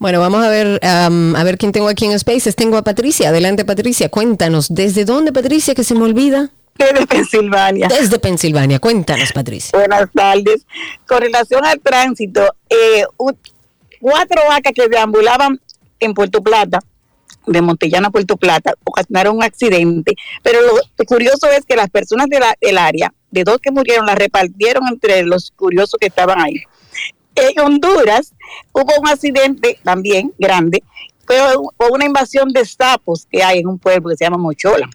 Bueno, vamos a ver, a ver quién tengo aquí en Spaces. Tengo a Patricia. Adelante, Patricia. Cuéntanos. ¿Desde dónde, Patricia, que se me olvida? De Pensilvania. Desde Pensilvania. Cuéntanos, (laughs) Patricia. Buenas tardes. Con relación al tránsito, eh, un- cuatro vacas que deambulaban en Puerto Plata, de Montellano a Puerto Plata, ocasionaron un accidente. Pero lo curioso es que las personas de la- del área, de dos que murieron, las repartieron entre los curiosos que estaban ahí. En Honduras hubo un accidente también grande, pero una invasión de sapos que hay en un pueblo que se llama Mochola.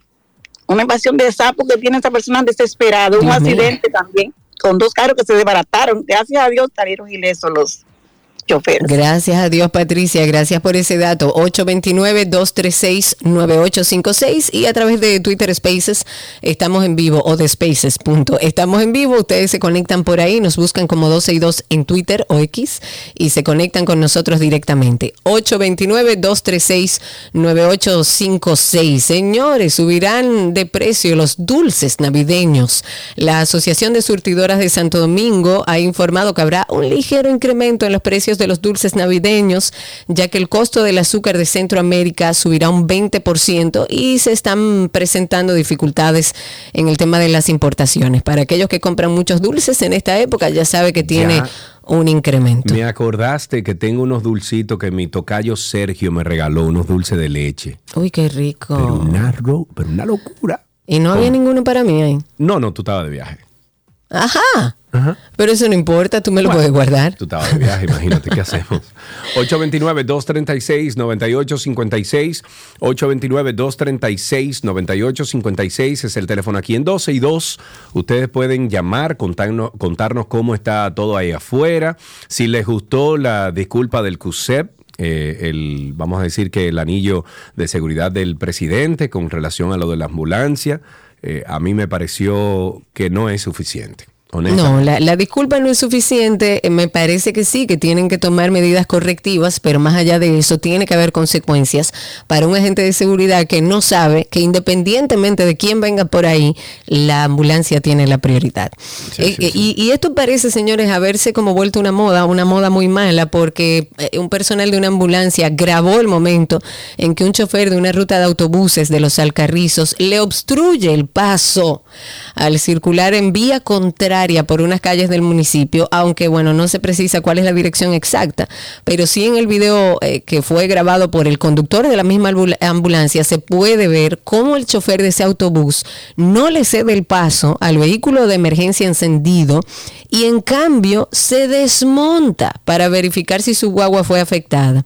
Una invasión de sapos que tiene esta persona desesperada. Un Dios mío. accidente también con dos carros que se desbarataron. Gracias a Dios salieron ilesos los Gracias a Dios, Patricia. Gracias por ese dato. 829-236-9856 y a través de Twitter Spaces estamos en vivo o de Spaces. Punto. Estamos en vivo. Ustedes se conectan por ahí, nos buscan como 12 y 2 en Twitter o X y se conectan con nosotros directamente. 829-236-9856. Señores, subirán de precio los dulces navideños. La Asociación de Surtidoras de Santo Domingo ha informado que habrá un ligero incremento en los precios de los dulces navideños, ya que el costo del azúcar de Centroamérica subirá un 20% y se están presentando dificultades en el tema de las importaciones. Para aquellos que compran muchos dulces en esta época, ya sabe que tiene Ya. un incremento. Me acordaste que tengo unos dulcitos que mi tocayo Sergio me regaló, unos dulces de leche. Uy, qué rico. Pero una, ro- pero una locura. Y no había ninguno para mí ahí. No, no, tú estabas de viaje. Ajá. Pero eso no importa, tú me lo puedes guardar. Tú estabas de viaje, imagínate qué hacemos. (laughs) 829-236-9856. 829-236-9856 es el teléfono aquí en 12 y 2. Ustedes pueden llamar, contarnos, contarnos cómo está todo ahí afuera. Si les gustó la disculpa del CUSEP, eh, el, vamos a decir que el anillo de seguridad del presidente con relación a lo de la ambulancia, eh, a mí me pareció que no es suficiente. No, la, la disculpa no es suficiente. Eh, Me parece que sí, que tienen que tomar medidas correctivas, pero más allá de eso, tiene que haber consecuencias para un agente de seguridad que no sabe que independientemente de quién venga por ahí, la ambulancia tiene la prioridad. Eh, eh, Y, y esto parece, señores, haberse como vuelto una moda, una moda muy mala, porque eh, un personal de una ambulancia grabó el momento en que un chofer de una ruta de autobuses de los Alcarrizos le obstruye el paso al circular en vía contraria por unas calles del municipio, aunque bueno, no se precisa cuál es la dirección exacta, pero sí en el video eh, que fue grabado por el conductor de la misma ambul- ambulancia se puede ver cómo el chofer de ese autobús no le cede el paso al vehículo de emergencia encendido y en cambio se desmonta para verificar si su guagua fue afectada.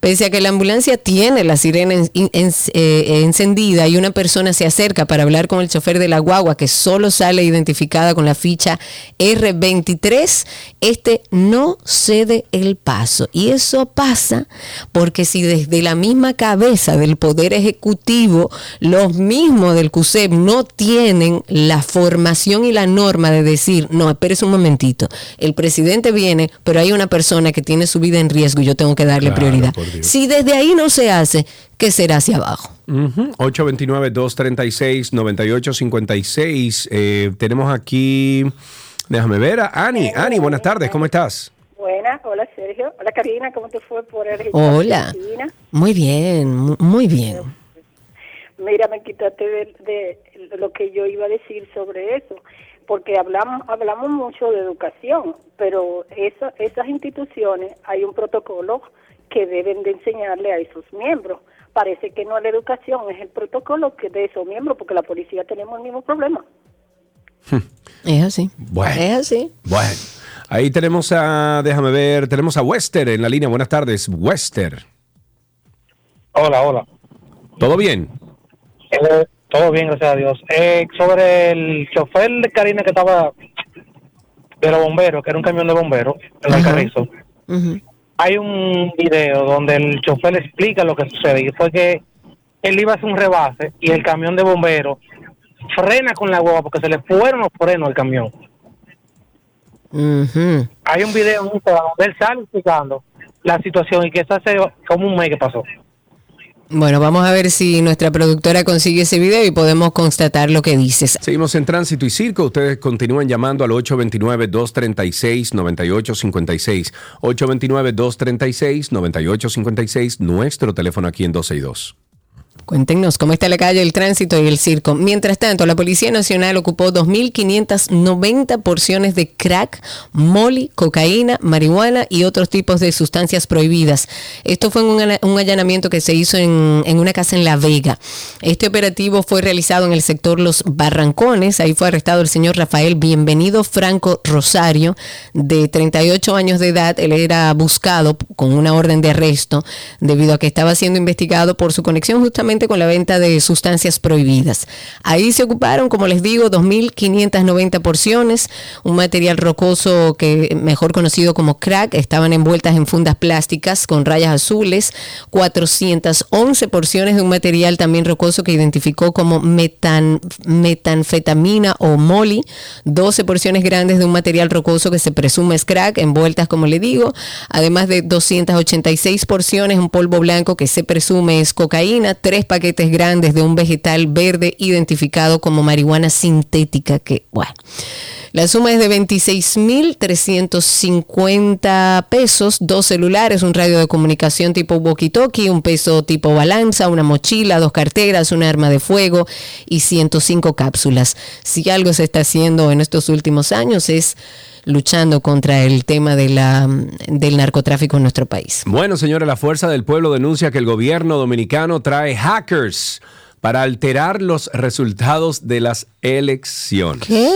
Pese a que la ambulancia tiene la sirena en- en- eh, encendida y una persona se acerca para hablar con el chofer de la guagua que solo sale identificada con la ficha R23, este no cede el paso. Y eso pasa porque si desde la misma cabeza del Poder Ejecutivo, los mismos del CUSEP no tienen la formación y la norma de decir, no, espérese un momentito, el presidente viene, pero hay una persona que tiene su vida en riesgo y yo tengo que darle Claro, prioridad. Si desde ahí no se hace, ¿qué será hacia abajo? Ujú, 829-236-9856. Eh, tenemos aquí, déjame ver, a Ani. Ani, buenas tardes, ¿cómo estás? Buenas, hola Sergio. Hola Karina, ¿cómo te fue por el Hola. Muy bien, mu- muy bien. Mira, me quitaste de, de lo que yo iba a decir sobre eso, porque hablamos hablamos mucho de educación, pero esa- esas instituciones hay un protocolo que deben de enseñarle a esos miembros. Parece que no es la educación, es el protocolo que de esos miembros, porque la policía tenemos el mismo problema. Es así. Bueno. Es así. Bueno, ahí tenemos a, déjame ver, tenemos a Wester en la línea. Buenas tardes, Wester. Hola, hola. ¿Todo bien? Eh, todo bien, gracias a Dios. Eh, sobre el chofer de Karina que estaba de los bomberos, que era un camión de bomberos, en el carrizo, hay un video donde el chofer explica lo que sucede y fue que él iba a hacer un rebase y el camión de bomberos frena con la hueva porque se le fueron los frenos al camión. Ujú. Hay un video en Instagram donde él sale explicando la situación y que eso hace como un mes que pasó. Bueno, vamos a ver si nuestra productora consigue ese video y podemos constatar lo que dices. Seguimos en Tránsito y Circo. Ustedes continúan llamando al 829-236-9856. 829-236-9856, nuestro teléfono aquí en 262. Cuéntenos cómo está la calle, el tránsito y el circo. Mientras tanto, la Policía Nacional ocupó 2.590 porciones de crack, molly, cocaína, marihuana y otros tipos de sustancias prohibidas. Esto fue un, un allanamiento que se hizo en una casa en La Vega. Este operativo fue realizado en el sector Los Barrancones. Ahí fue arrestado el señor Rafael Bienvenido Franco Rosario, de 38 años de edad. Él era buscado con una orden de arresto debido a que estaba siendo investigado por su conexión justamente con la venta de sustancias prohibidas. Ahí se ocuparon, como les digo, 2.590 porciones, un material rocoso que mejor conocido como crack, estaban envueltas en fundas plásticas con rayas azules, 411 porciones de un material también rocoso que identificó como metan, metanfetamina o molly, 12 porciones grandes de un material rocoso que se presume es crack, envueltas como le digo, además de 286 porciones, un polvo blanco que se presume es cocaína, tres paquetes grandes de un vegetal verde identificado como marihuana sintética, que bueno. La suma es de 26.350 pesos, dos celulares, un radio de comunicación tipo walkie-talkie, un peso tipo balanza, una mochila, dos carteras, un arma de fuego y 105 cápsulas. Si algo se está haciendo en estos últimos años es luchando contra el tema de la, del narcotráfico en nuestro país. Bueno, señores, la Fuerza del Pueblo denuncia que el gobierno dominicano trae hackers para alterar los resultados de las elecciones. ¿Qué?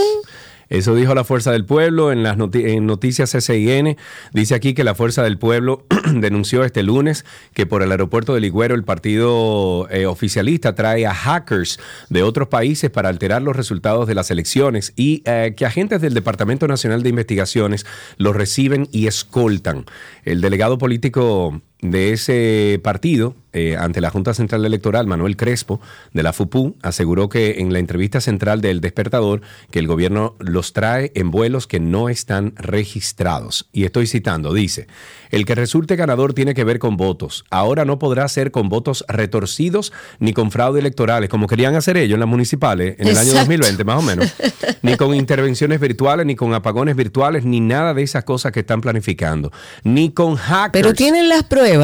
Eso dijo la Fuerza del Pueblo en las en noticias SIN. Dice aquí que la Fuerza del Pueblo (clears throat) denunció este lunes que por el aeropuerto de Ligüero el partido eh, oficialista trae a hackers de otros países para alterar los resultados de las elecciones y eh, que agentes del Departamento Nacional de Investigaciones los reciben y escoltan. El delegado político de ese partido eh, ante la Junta Central Electoral, Manuel Crespo, de la FUPU, aseguró que en la entrevista central del despertador que el gobierno los trae en vuelos que no están registrados. Y estoy citando, dice, el que resulte ganador tiene que ver con votos. Ahora no podrá ser con votos retorcidos ni con fraude electorales, como querían hacer ellos en las municipales en el año Exacto. 2020, más o menos. (laughs) ni con intervenciones virtuales, ni con apagones virtuales, ni nada de esas cosas que están planificando. Ni con hackers. Pero tienen las pruebas.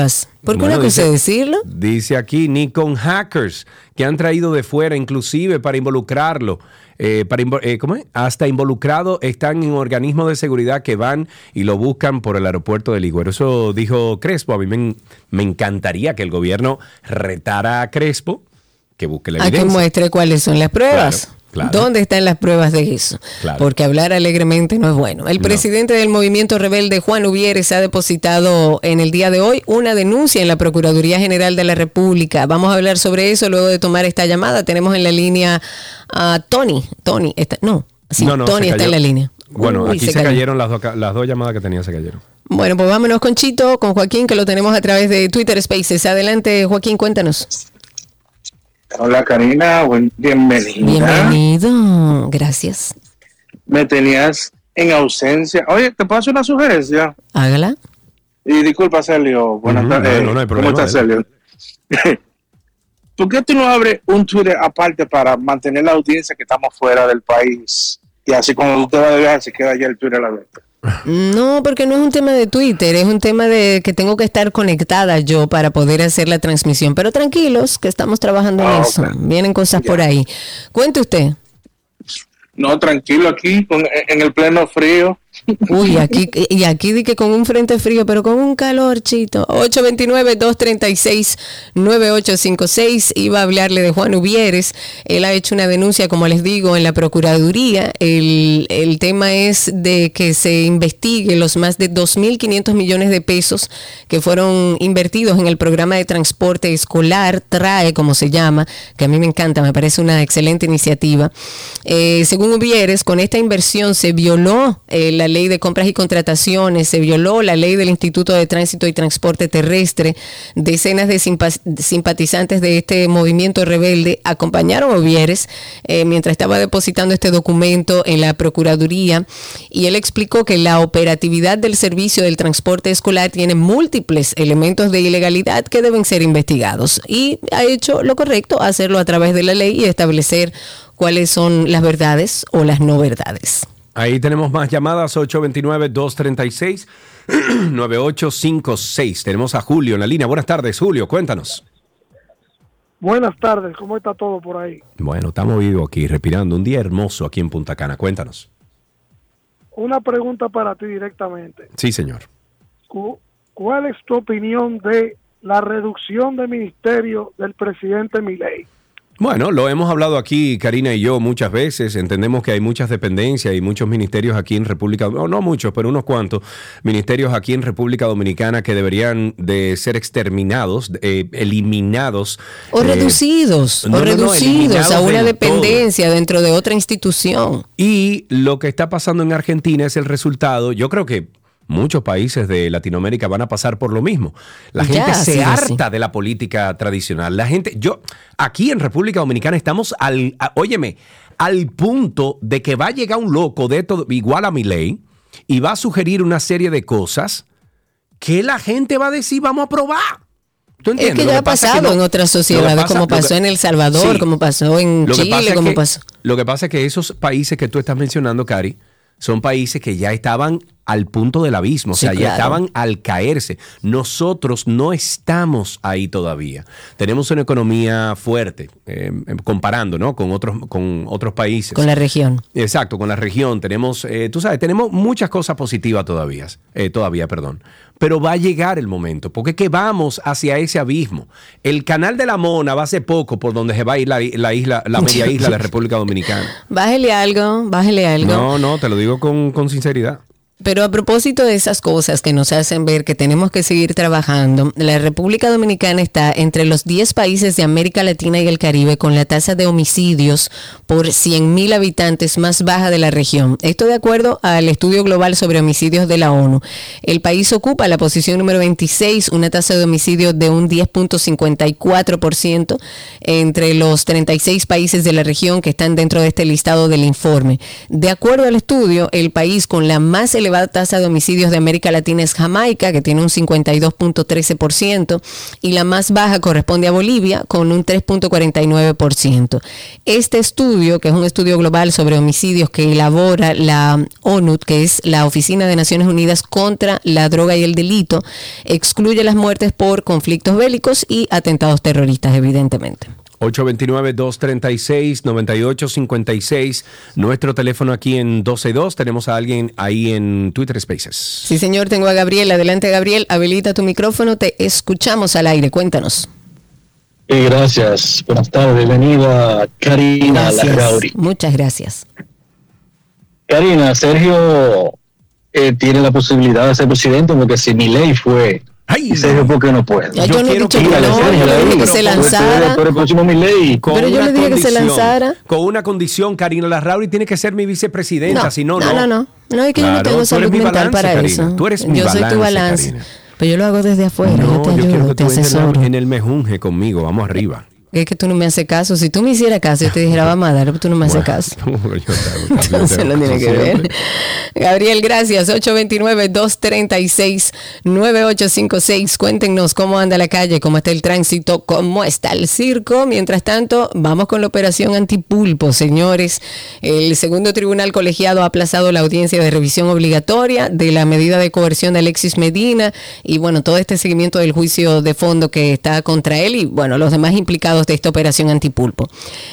Porque Bueno, una cosa dice- es decirlo. Dice aquí, ni con hackers que han traído de fuera, inclusive para involucrarlo. eh, para eh, ¿cómo es? Hasta involucrado están en organismos de seguridad que van y lo buscan por el aeropuerto de Ligüero. Eso dijo Crespo. A mí me, me encantaría que el gobierno retara a Crespo, que busque la A que evidencia. muestre cuáles son las pruebas. Claro, claro. ¿Dónde están las pruebas de eso? Claro. Porque hablar alegremente no es bueno. El No. presidente del movimiento rebelde, Juan Uvieres, ha depositado en el día de hoy una denuncia en la Procuraduría General de la República. Vamos a hablar sobre eso luego de tomar esta llamada. Tenemos en la línea a Tony. Tony, está, no, sí, No, no, Tony está en la línea. Bueno, Uy, aquí se cayeron las, dos ca- las dos llamadas que tenía, se cayeron. Bueno, pues vámonos con Chito, con Joaquín, que lo tenemos a través de Twitter Spaces. Adelante, Joaquín, cuéntanos. Hola Karina, buen- bienvenida. Bienvenido. Gracias. Me tenías en ausencia. Oye, ¿te puedo hacer una sugerencia? Hágala. Y disculpa, Celio. Buenas Ujú, tardes. no, hay ¿Cómo problema, estás, Celio? (laughs) ¿Por qué tú no abres un Twitter aparte para mantener la audiencia que estamos fuera del país? Y así cuando tú te vas de viaje, se queda ya el Twitter a la venta. No, porque no es un tema de Twitter, es un tema de que tengo que estar conectada yo para poder hacer la transmisión. Pero tranquilos, que estamos trabajando en Ah, eso. Vienen cosas por ahí. Cuente usted. No, tranquilo aquí, con- en el pleno frío. Uy, aquí, y aquí di que con un frente frío, pero con un calor, chito. 829-236-9856. Iba a hablarle de Juan Uvieres. Él ha hecho una denuncia, como les digo, en la Procuraduría. El, el tema es de que se investigue los más de 2.500 millones de pesos que fueron invertidos en el programa de transporte escolar, TRAE, como se llama, que a mí me encanta, me parece una excelente iniciativa. Eh, según Uvieres, con esta inversión se violó eh, la ley de compras y contrataciones, se violó la ley del Instituto de Tránsito y Transporte Terrestre. Decenas de simpa- simpatizantes de este movimiento rebelde acompañaron a Uvieres eh, mientras estaba depositando este documento en la Procuraduría y él explicó que la operatividad del servicio del transporte escolar tiene múltiples elementos de ilegalidad que deben ser investigados y ha hecho lo correcto hacerlo a través de la ley y establecer cuáles son las verdades o las no verdades. Ahí tenemos más llamadas, 829-236-9856. (clears throat) Tenemos a Julio en la línea. Buenas tardes, Julio, cuéntanos. Buenas tardes, ¿cómo está todo por ahí? Bueno, estamos vivos aquí, respirando. Un día hermoso aquí en Punta Cana. Cuéntanos. Una pregunta para ti directamente. Sí, señor. Cu- ¿Cuál es tu opinión de la reducción de ministerio del presidente Milei? Bueno, lo hemos hablado aquí, Karina y yo, muchas veces. Entendemos que hay muchas dependencias y muchos ministerios aquí en República no, no muchos, pero unos cuantos ministerios aquí en República Dominicana que deberían de ser exterminados, eh, eliminados. O eh, reducidos, no, o no, reducidos a una todo. dependencia dentro de otra institución. Y lo que está pasando en Argentina es el resultado. Yo creo que muchos países de Latinoamérica van a pasar por lo mismo. La gente se harta de la política tradicional. La gente, yo, aquí en República Dominicana estamos al, a- óyeme, al punto de que va a llegar un loco de todo, igual a mi ley, y va a sugerir una serie de cosas que la gente va a decir, vamos a probar. ¿Tú Es entiendes? que Lo ya ha pasa es que pasado no- en otras que sociedades, pasa- como que- pasó en El Salvador, Sí. como pasó en que pasa Chile, es como que- pasó. Lo que pasa es que esos países que tú estás mencionando, Cari, son países que ya estaban al punto del abismo, o sea, ya estaban al caerse. Nosotros no estamos ahí todavía. Tenemos una economía fuerte, eh, comparando, ¿no? Con otros, con otros países. Con la región. Exacto, con la región. Tenemos, eh, tú sabes, tenemos muchas cosas positivas todavía, eh, todavía, perdón. Pero va a llegar el momento, porque es que vamos hacia ese abismo. El canal de la Mona va hace poco por donde se va a ir la, la isla, la media (laughs) isla de la República Dominicana. Bájele algo, bájele algo. No, no, te lo digo con, con sinceridad. Pero a propósito de esas cosas que nos hacen ver que tenemos que seguir trabajando, la República Dominicana está entre los 10 países de América Latina y el Caribe con la tasa de homicidios por 100.000 habitantes más baja de la región. Esto de acuerdo al estudio global sobre homicidios de la ONU. El país ocupa la posición número 26, una tasa de homicidios de un 10.54% entre los 36 países de la región que están dentro de este listado del informe. De acuerdo al estudio, el país con la más elevada tasa de homicidios de América Latina es Jamaica, que tiene un 52.13%, y la más baja corresponde a Bolivia, con un 3.49%. Este estudio, que es un estudio global sobre homicidios que elabora la ONU, que es la Oficina de Naciones Unidas contra la Droga y el Delito, excluye las muertes por conflictos bélicos y atentados terroristas, evidentemente. 829-236-9856. Nuestro teléfono aquí en 122. Tenemos a alguien ahí en Twitter Spaces. Sí, señor, tengo a Gabriel. Adelante, Gabriel. Habilita tu micrófono. Te escuchamos al aire. Cuéntanos. Eh, gracias. Buenas tardes. Bienvenida Karina. Larrauri. Muchas gracias. Karina, Sergio eh, tiene la posibilidad de ser presidente porque si mi ley fue y Sergio, ¿por qué no puede? Ya yo no he dicho que no, yo le dije que se lanzara. Pero Pero yo le dije que se lanzara. Con una condición, Karina Larrauri tiene que ser mi vicepresidenta, No, si no, no, no. no, no. No, es que yo no Claro, tengo salud mental balance, para Karina. eso. Tú eres mi yo soy tu balance, balance. Karina. Pero yo lo hago desde afuera. yo No, te yo quiero ayudo, que te tú en el mejunje conmigo, vamos arriba. Es que tú no me haces caso. Si tú me hicieras caso, yo te dijera, vamos a dar, pero tú no me haces caso. (laughs) Entonces (laughs) no tiene que ver. Gabriel, gracias. 829-236-9856. Cuéntenos cómo anda la calle, cómo está el tránsito, cómo está el circo. Mientras tanto, vamos con la operación antipulpo, señores. El segundo tribunal colegiado ha aplazado la audiencia de revisión obligatoria de la medida de coerción de Alexis Medina y bueno, todo este seguimiento del juicio de fondo que está contra él y bueno, los demás implicados de esta operación antipulpo.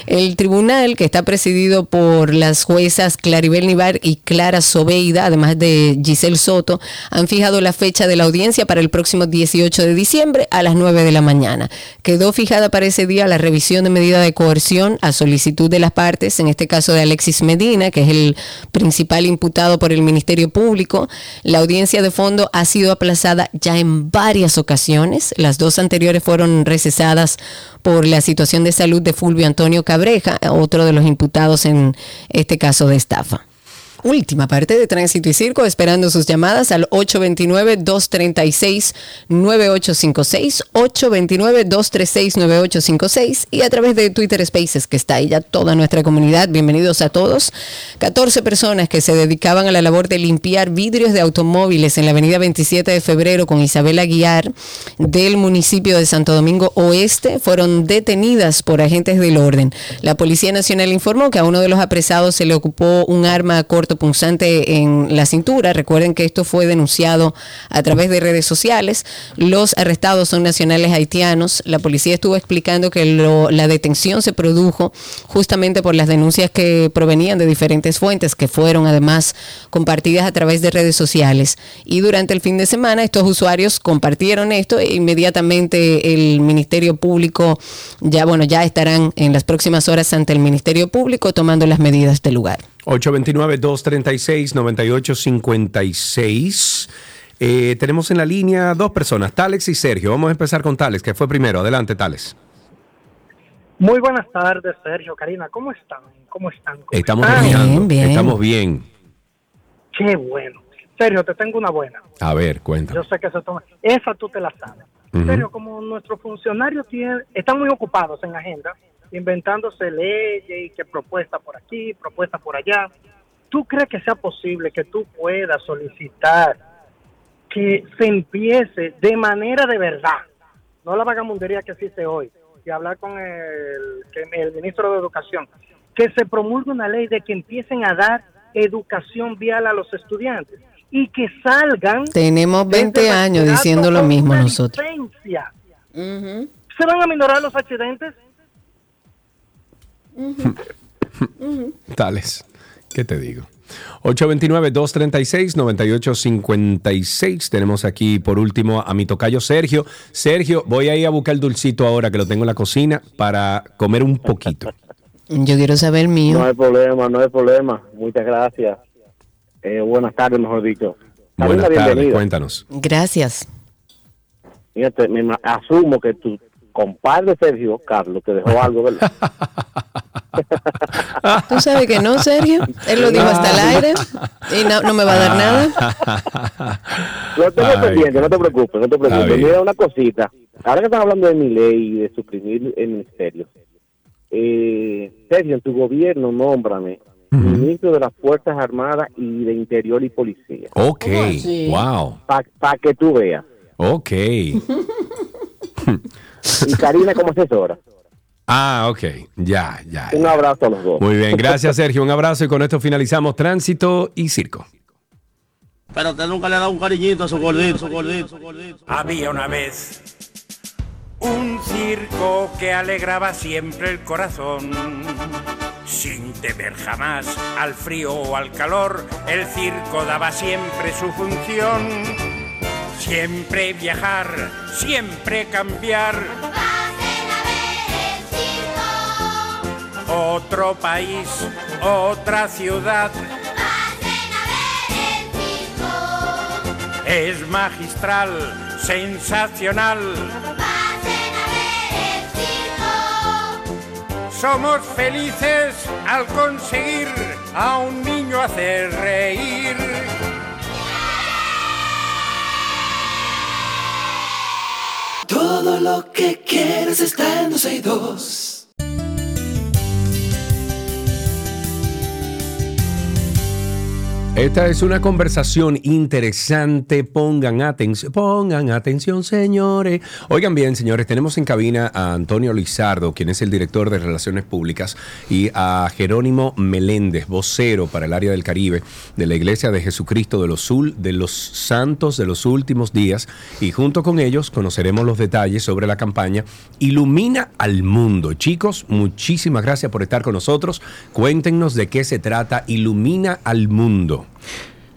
El tribunal, que está presidido por las juezas Claribel Nivar y Clara Sobeida, además de Giselle Soto, han fijado la fecha de la audiencia para el próximo 18 de diciembre a las 9 de la mañana. Quedó fijada para ese día la revisión de medida de coerción a solicitud de las partes, en este caso de Alexis Medina, que es el principal imputado por el Ministerio Público. La audiencia de fondo ha sido aplazada ya en varias ocasiones. Las dos anteriores fueron recesadas por la situación de salud de Fulvio Antonio Cabreja, otro de los imputados en este caso de estafa. Última parte de Tránsito y Circo, esperando sus llamadas al 829-236-9856, 829-236-9856 y a través de Twitter Spaces, que está ahí ya toda nuestra comunidad. Bienvenidos a todos. 14 personas que se dedicaban a la labor de limpiar vidrios de automóviles en la avenida 27 de febrero con Isabel Aguiar del municipio de Santo Domingo Oeste fueron detenidas por agentes del orden. La Policía Nacional informó que a uno de los apresados se le ocupó un arma punzante en la cintura. Recuerden que esto fue denunciado a través de redes sociales. Los arrestados son nacionales haitianos. La policía estuvo explicando que lo- la detención se produjo justamente por las denuncias que provenían de diferentes fuentes que fueron además compartidas a través de redes sociales. Y durante el fin de semana estos usuarios compartieron esto e inmediatamente el Ministerio Público ya bueno ya estarán en las próximas horas ante el Ministerio Público tomando las medidas del lugar. 829-236-9856. Eh, tenemos en la línea dos personas, Talex y Sergio. Vamos a empezar con Talex, que fue primero. Adelante, Talex. Muy buenas tardes, Sergio, Karina. ¿Cómo están? ¿Cómo están? ¿Cómo Estamos están? respirando. Estamos bien. Qué bueno. Sergio, te tengo una buena. A ver, cuéntame. Yo sé que se toma. Esa tú te la sabes. Sergio, como nuestros funcionarios tienen, están muy ocupados en agenda, inventándose leyes y que propuesta por aquí, propuesta por allá, ¿tú crees que sea posible que tú puedas solicitar que se empiece de manera de verdad, no la vagamundería que existe hoy, y hablar con el, el ministro de Educación, que se promulgue una ley de que empiecen a dar educación vial a los estudiantes y que salgan Tenemos 20 desde años diciendo lo mismo nosotros. ¿Se van a minorar los accidentes? Tales, ¿qué te digo? 829-236-9856. Tenemos aquí por último a mi tocayo Sergio. Sergio, voy a ir a buscar el dulcito ahora que lo tengo en la cocina para comer un poquito. Yo quiero saber mío. No hay problema, no hay problema. Muchas gracias. Eh, buenas tardes, mejor dicho. Buenas tardes, cuéntanos. Gracias. Me asumo que tu compadre Sergio Carlos te dejó algo, ¿verdad? (laughs) Tú sabes que no, Sergio. Él lo dijo hasta el aire y no, no me va a dar nada. Lo tengo Ay, pendiente, no te preocupes, no te preocupes. Mira una cosita. Ahora que están hablando de mi ley y de suprimir el ministerio, eh, Sergio, en tu gobierno, nómbrame ministro de las Fuerzas Armadas y de Interior y Policía. Ok, wow. Para que tú veas. Ok. (laughs) (laughs) Y Karina como asesora. Ah, ok, ya, ya. Un abrazo a los dos. Muy bien, gracias Sergio, un abrazo y con esto finalizamos Tránsito y Circo. Pero usted nunca le ha dado un cariñito a su gordito, su gordito, su gordito. Había una vez un circo que alegraba siempre el corazón. Sin temer jamás al frío o al calor, el circo daba siempre su función. Siempre viajar, siempre cambiar. Otro país, otra ciudad. Es magistral, sensacional. Somos felices al conseguir a un niño hacer reír. Todo lo que quieres está en 12 y 2. Esta es una conversación interesante. Pongan atención, pongan atención, señores. Oigan bien, señores, tenemos en cabina a Antonio Lizardo, quien es el director de Relaciones Públicas, y a Jerónimo Meléndez, vocero para el área del Caribe de la Iglesia de Jesucristo de los, Ul- de los Santos de los Últimos Días. Y junto con ellos conoceremos los detalles sobre la campaña Ilumina al Mundo. Chicos, muchísimas gracias por estar con nosotros. Cuéntenos de qué se trata Ilumina al Mundo.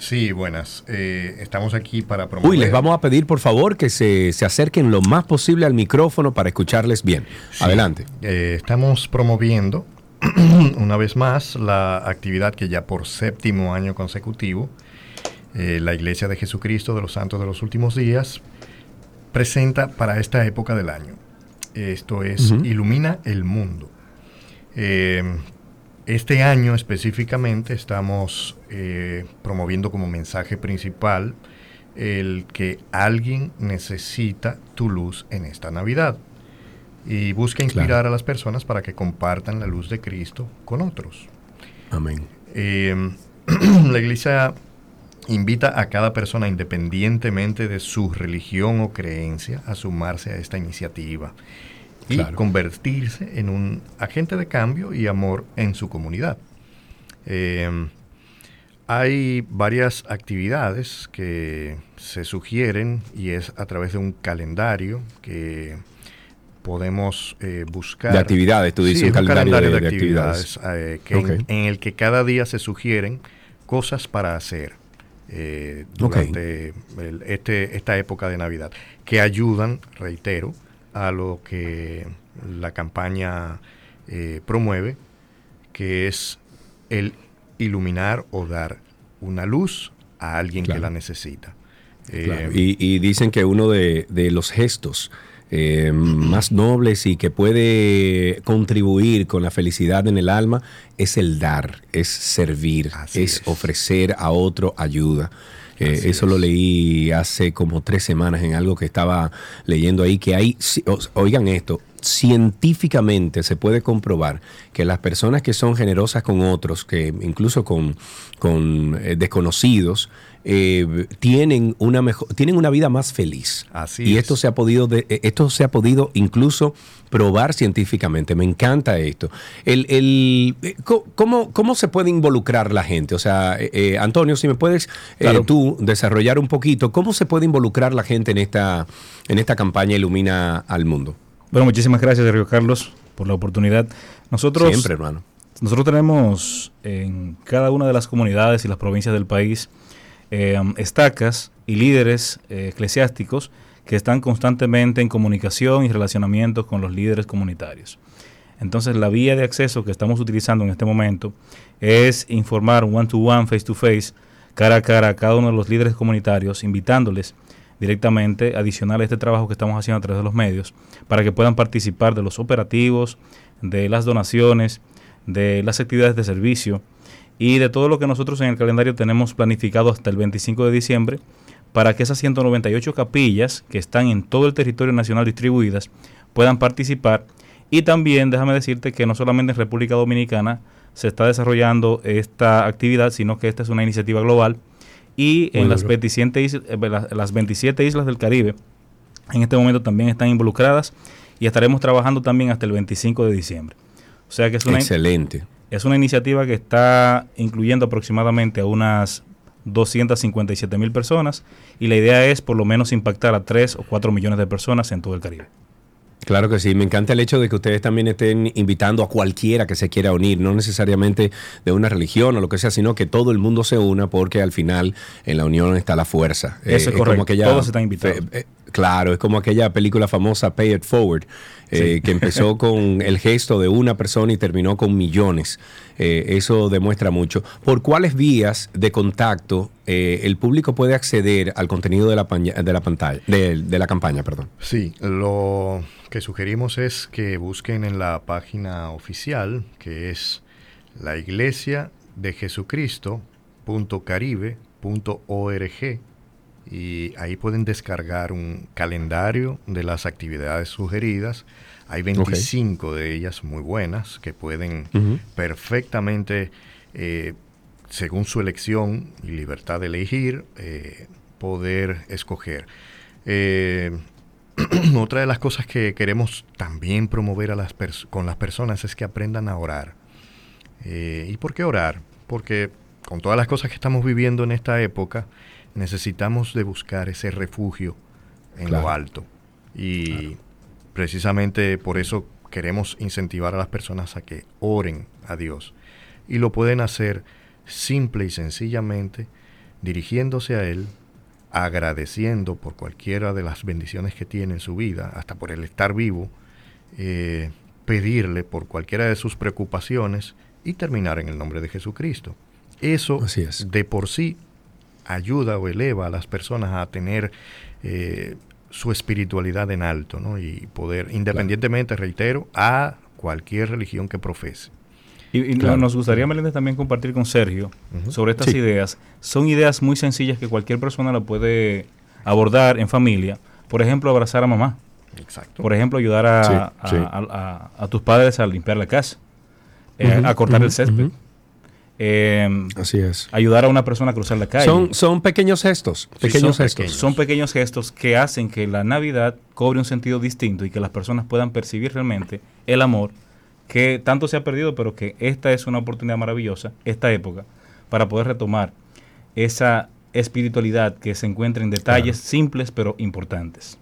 Sí, buenas. Eh, estamos aquí para promover. Uy, les vamos a pedir por favor que se, se acerquen lo más posible al micrófono para escucharles bien. Sí. Adelante. Eh, estamos promoviendo (clears throat) una vez más la actividad que ya por séptimo año consecutivo eh, la Iglesia de Jesucristo de los Santos de los Últimos Días presenta para esta época del año. Esto es. Ilumina el Mundo. Este año específicamente estamos eh, promoviendo como mensaje principal el que alguien necesita tu luz en esta Navidad y busca inspirar a las personas para que compartan la luz de Cristo con otros. Amén. Eh, (clears throat) la iglesia invita a cada persona, independientemente de su religión o creencia, a sumarse a esta iniciativa y Claro. convertirse en un agente de cambio y amor en su comunidad. Eh, hay varias actividades que se sugieren y es a través de un calendario que podemos eh, buscar. De actividades, tú dices, Sí, un calendario de- de actividades. eh, que en- el que cada día se sugieren cosas para hacer eh, durante el- este, esta época de Navidad, que ayudan, reitero, a lo que la campaña eh, promueve, que es el iluminar o dar una luz a alguien Claro. que la necesita. Eh, Y, y dicen que uno de, de los gestos eh, más nobles y que puede contribuir con la felicidad en el alma es el dar, es servir, es, ofrecer a otro ayuda. Eh, eso lo leí hace como tres semanas en algo que estaba leyendo ahí, que hay, oigan esto, científicamente se puede comprobar que las personas que son generosas con otros, que incluso con, con eh, desconocidos, eh, tienen una mejor, tienen una vida más feliz. Así y es. esto se ha podido, de- eh, esto se ha podido incluso probar científicamente. Me encanta esto. El, el, eh, ¿cómo, ¿Cómo se puede involucrar la gente? O sea, eh, Antonio, si me puedes eh, Claro. tú desarrollar un poquito, ¿cómo se puede involucrar la gente en esta, en esta campaña Ilumina al Mundo? Bueno, muchísimas gracias, Sergio Carlos, por la oportunidad. Nosotros, Siempre, hermano. Nosotros tenemos en cada una de las comunidades y las provincias del país eh, estacas y líderes eh, eclesiásticos que están constantemente en comunicación y relacionamiento con los líderes comunitarios. Entonces, la vía de acceso que estamos utilizando en este momento es informar one to one, face to face, cara a cara a cada uno de los líderes comunitarios, invitándoles directamente, adicional a este trabajo que estamos haciendo a través de los medios, para que puedan participar de los operativos, de las donaciones, de las actividades de servicio y de todo lo que nosotros en el calendario tenemos planificado hasta el 25 de diciembre para que esas 198 capillas que están en todo el territorio nacional distribuidas puedan participar. Y también déjame decirte que no solamente en República Dominicana se está desarrollando esta actividad, sino que esta es una iniciativa global y Muy en las duro. 27, islas, eh, las 27 islas del Caribe en este momento también están involucradas y estaremos trabajando también hasta el 25 de diciembre. O sea que es una, Excelente. Es una iniciativa que está incluyendo aproximadamente a unas 257 mil personas y la idea es por lo menos impactar a 3 o 4 millones de personas en todo el Caribe. Claro que sí, me encanta el hecho de que ustedes también estén invitando a cualquiera que se quiera unir, no necesariamente de una religión o lo que sea, sino que todo el mundo se una porque al final en la unión está la fuerza. Eso es como correcto, aquella todos están invitados. eh, Claro, es como aquella película famosa Pay It Forward, eh, que empezó (laughs) con el gesto de una persona y terminó con millones. Eh, eso demuestra mucho. ¿Por cuáles vías de contacto eh, el público puede acceder al contenido de la, de la pantalla, de, de la campaña, perdón? Sí, lo que sugerimos es que busquen en la página oficial, que es la iglesia de Jesucristo.caribe.org y ahí pueden descargar un calendario de las actividades sugeridas. Hay 25 de ellas muy buenas que pueden perfectamente, eh, según su elección y libertad de elegir, eh, poder escoger. Eh, (clears throat) otra de las cosas que queremos también promover a las con las personas es que aprendan a orar. ¿Y por qué orar? Porque con todas las cosas que estamos viviendo en esta época, necesitamos de buscar ese refugio en Claro. lo alto. Y precisamente por eso queremos incentivar a las personas a que oren a Dios. Y lo pueden hacer simple y sencillamente dirigiéndose a Él, agradeciendo por cualquiera de las bendiciones que tiene en su vida, hasta por el estar vivo, eh, pedirle por cualquiera de sus preocupaciones y terminar en el nombre de Jesucristo. Eso de por sí ayuda o eleva a las personas a tener eh, su espiritualidad en alto, ¿no? Y poder, independientemente, reitero, a cualquier religión que profese. Y, y Claro. nos gustaría, Meléndez, también compartir con Sergio sobre estas Sí. ideas. Son ideas muy sencillas que cualquier persona la puede abordar en familia. Por ejemplo, abrazar a mamá. Exacto. Por ejemplo, ayudar a, Sí, a- sí. a- a- a tus padres a limpiar la casa, eh, a cortar el césped. Eh, Así es. Ayudar a una persona a cruzar la calle. Son, son pequeños gestos, Sí, pequeños son gestos. Son pequeños gestos que hacen que la Navidad cobre un sentido distinto y que las personas puedan percibir realmente el amor que tanto se ha perdido, pero que esta es una oportunidad maravillosa, esta época, para poder retomar esa espiritualidad que se encuentra en detalles simples pero importantes.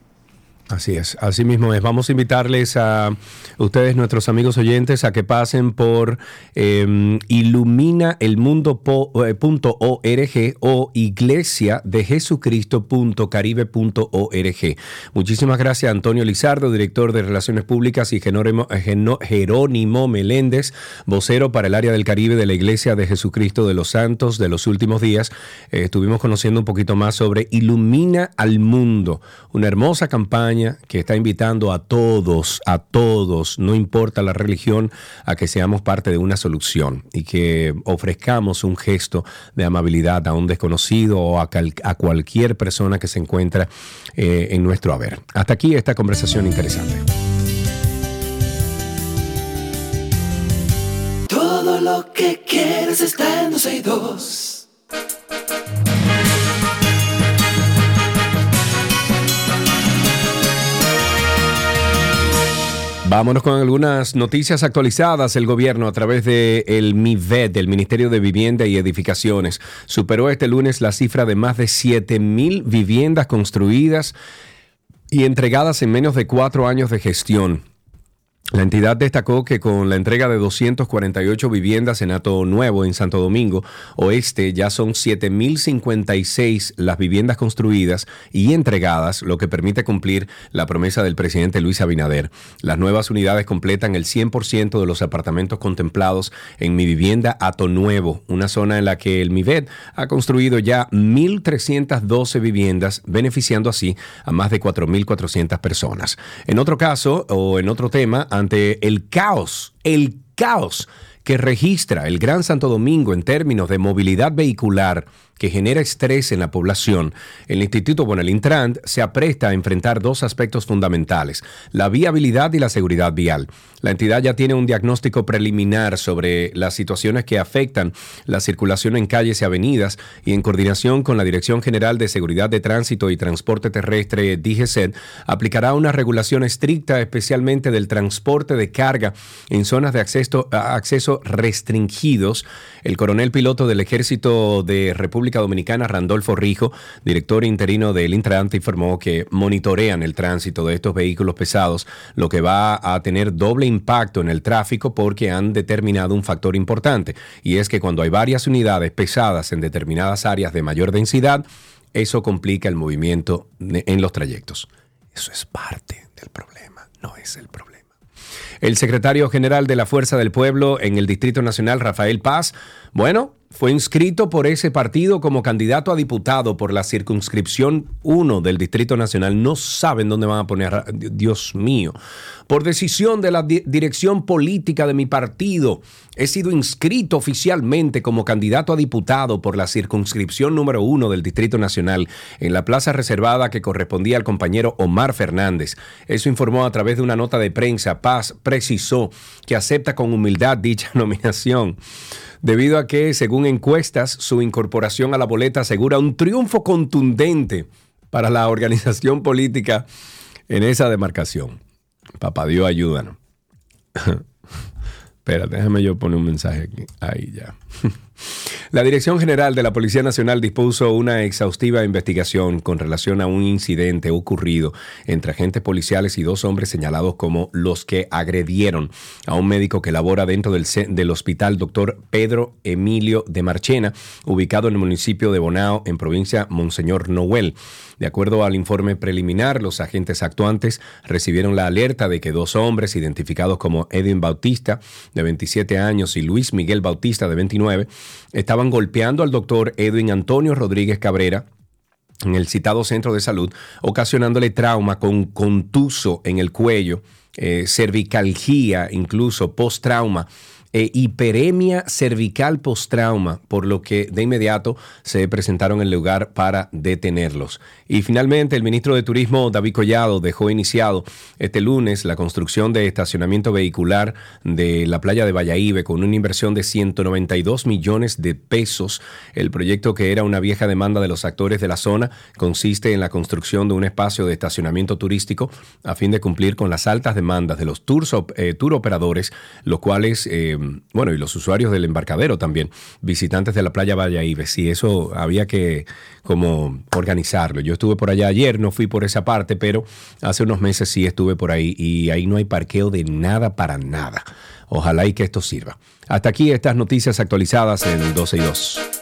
Así es, así mismo es. Vamos a invitarles a ustedes, nuestros amigos oyentes, a que pasen por eh, iluminaelmundo.org o iglesia de Jesucristo.caribe.org. Muchísimas gracias a Antonio Lizardo, director de Relaciones Públicas, y Geno- Jerónimo Meléndez, vocero para el área del Caribe de la Iglesia de Jesucristo de los Santos de los últimos días. Eh, estuvimos conociendo un poquito más sobre Ilumina al Mundo, una hermosa campaña que está invitando a todos, a todos, no importa la religión, a que seamos parte de una solución y que ofrezcamos un gesto de amabilidad a un desconocido o a, cualquier persona que se encuentra eh, en nuestro haber. Hasta aquí esta conversación interesante. Todo lo que quieres está en 12 y 2. Vámonos con algunas noticias actualizadas. El gobierno, a través del el MIVED, del Ministerio de Vivienda y Edificaciones, superó este lunes la cifra de más de 7 mil viviendas construidas y entregadas en menos de cuatro años de gestión. La entidad destacó que con la entrega de 248 viviendas en Ato Nuevo, en Santo Domingo Oeste, ya son 7.056 las viviendas construidas y entregadas, lo que permite cumplir la promesa del presidente Luis Abinader. Las nuevas unidades completan el 100% de los apartamentos contemplados en Mi Vivienda Ato Nuevo, una zona en la que el MIVED ha construido ya 1.312 viviendas, beneficiando así a más de 4.400 personas. En otro caso, o en otro tema, ante el caos, el caos que registra el Gran Santo Domingo en términos de movilidad vehicular que genera estrés en la población, el Instituto, Intrant, se apresta a enfrentar dos aspectos fundamentales, la viabilidad y la seguridad vial. La entidad ya tiene un diagnóstico preliminar sobre las situaciones que afectan la circulación en calles y avenidas y en coordinación con la Dirección General de Seguridad de Tránsito y Transporte Terrestre, DGCET, aplicará una regulación estricta especialmente del transporte de carga en zonas de acceso, acceso restringidos. El coronel piloto del Ejército de República Dominicana, Randolfo Rijo, director interino del Intrant, informó que monitorean el tránsito de estos vehículos pesados, lo que va a tener doble impacto en el tráfico porque han determinado un factor importante, y es que cuando hay varias unidades pesadas en determinadas áreas de mayor densidad, eso complica el movimiento en los trayectos. Eso es parte del problema, no es el problema. El secretario general de la Fuerza del Pueblo en el Distrito Nacional, Rafael Paz, bueno, fue inscrito por ese partido como candidato a diputado por la circunscripción 1 del Distrito Nacional. No saben dónde van a poner, Dios mío. Por decisión de la di- dirección política de mi partido, he sido inscrito oficialmente como candidato a diputado por la circunscripción número 1 del Distrito Nacional en la plaza reservada que correspondía al compañero Omar Fernández. Eso informó a través de una nota de prensa. Paz precisó que acepta con humildad dicha (laughs) nominación debido a que, según encuestas, su incorporación a la boleta asegura un triunfo contundente para la organización política en esa demarcación. Papá Dios, ayúdanos. (laughs) Espera, déjame yo poner un mensaje aquí. Ahí ya. (laughs) La Dirección General de la Policía Nacional dispuso una exhaustiva investigación con relación a un incidente ocurrido entre agentes policiales y dos hombres señalados como los que agredieron a un médico que labora dentro del, del hospital Dr. Pedro Emilio de Marchena, ubicado en el municipio de Bonao, en provincia Monseñor Noel. De acuerdo al informe preliminar, los agentes actuantes recibieron la alerta de que dos hombres identificados como Edwin Bautista, de 27 años, y Luis Miguel Bautista, de 29, estaban golpeando al doctor Edwin Antonio Rodríguez Cabrera, en el citado centro de salud, ocasionándole trauma con contuso en el cuello, eh, cervicalgia, incluso post-trauma, e hiperemia cervical post-trauma, por lo que de inmediato se presentaron en el lugar para detenerlos. Y finalmente, el ministro de Turismo, David Collado, dejó iniciado este lunes la construcción de estacionamiento vehicular de la playa de Valladolid con una inversión de 192 millones de pesos. El proyecto, que era una vieja demanda de los actores de la zona, consiste en la construcción de un espacio de estacionamiento turístico a fin de cumplir con las altas demandas de los tours, eh, tour operadores, los cuales, eh, bueno, y los usuarios del embarcadero también, visitantes de la playa Valladolid. Sí, eso había que como organizarlo. Yo estuve por allá ayer, no fui por esa parte, pero hace unos meses sí estuve por ahí y ahí no hay parqueo de nada para nada. Ojalá y que esto sirva. Hasta aquí estas noticias actualizadas en 12 y 2.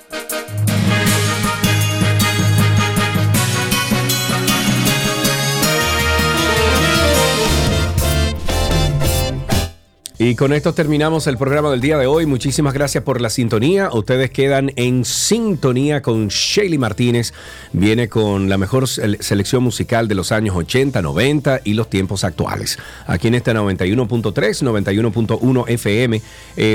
Y con esto terminamos el programa del día de hoy. Muchísimas gracias por la sintonía. Ustedes quedan en sintonía con Shaley Martínez. Viene con la mejor sele- selección musical de los años 80, 90 y los tiempos actuales. Aquí en esta 91.3, 91.1 FM.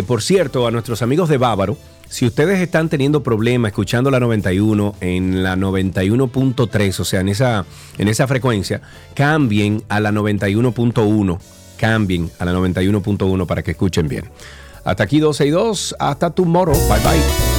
Por cierto, a nuestros amigos de Bávaro. Si ustedes están teniendo problemas escuchando la 91 en la 91.3, o sea, en esa, en esa frecuencia, cambien a la 91.1 cambien a la 91.1 para que escuchen bien. Hasta aquí 12 y 2. Hasta tomorrow. Bye bye.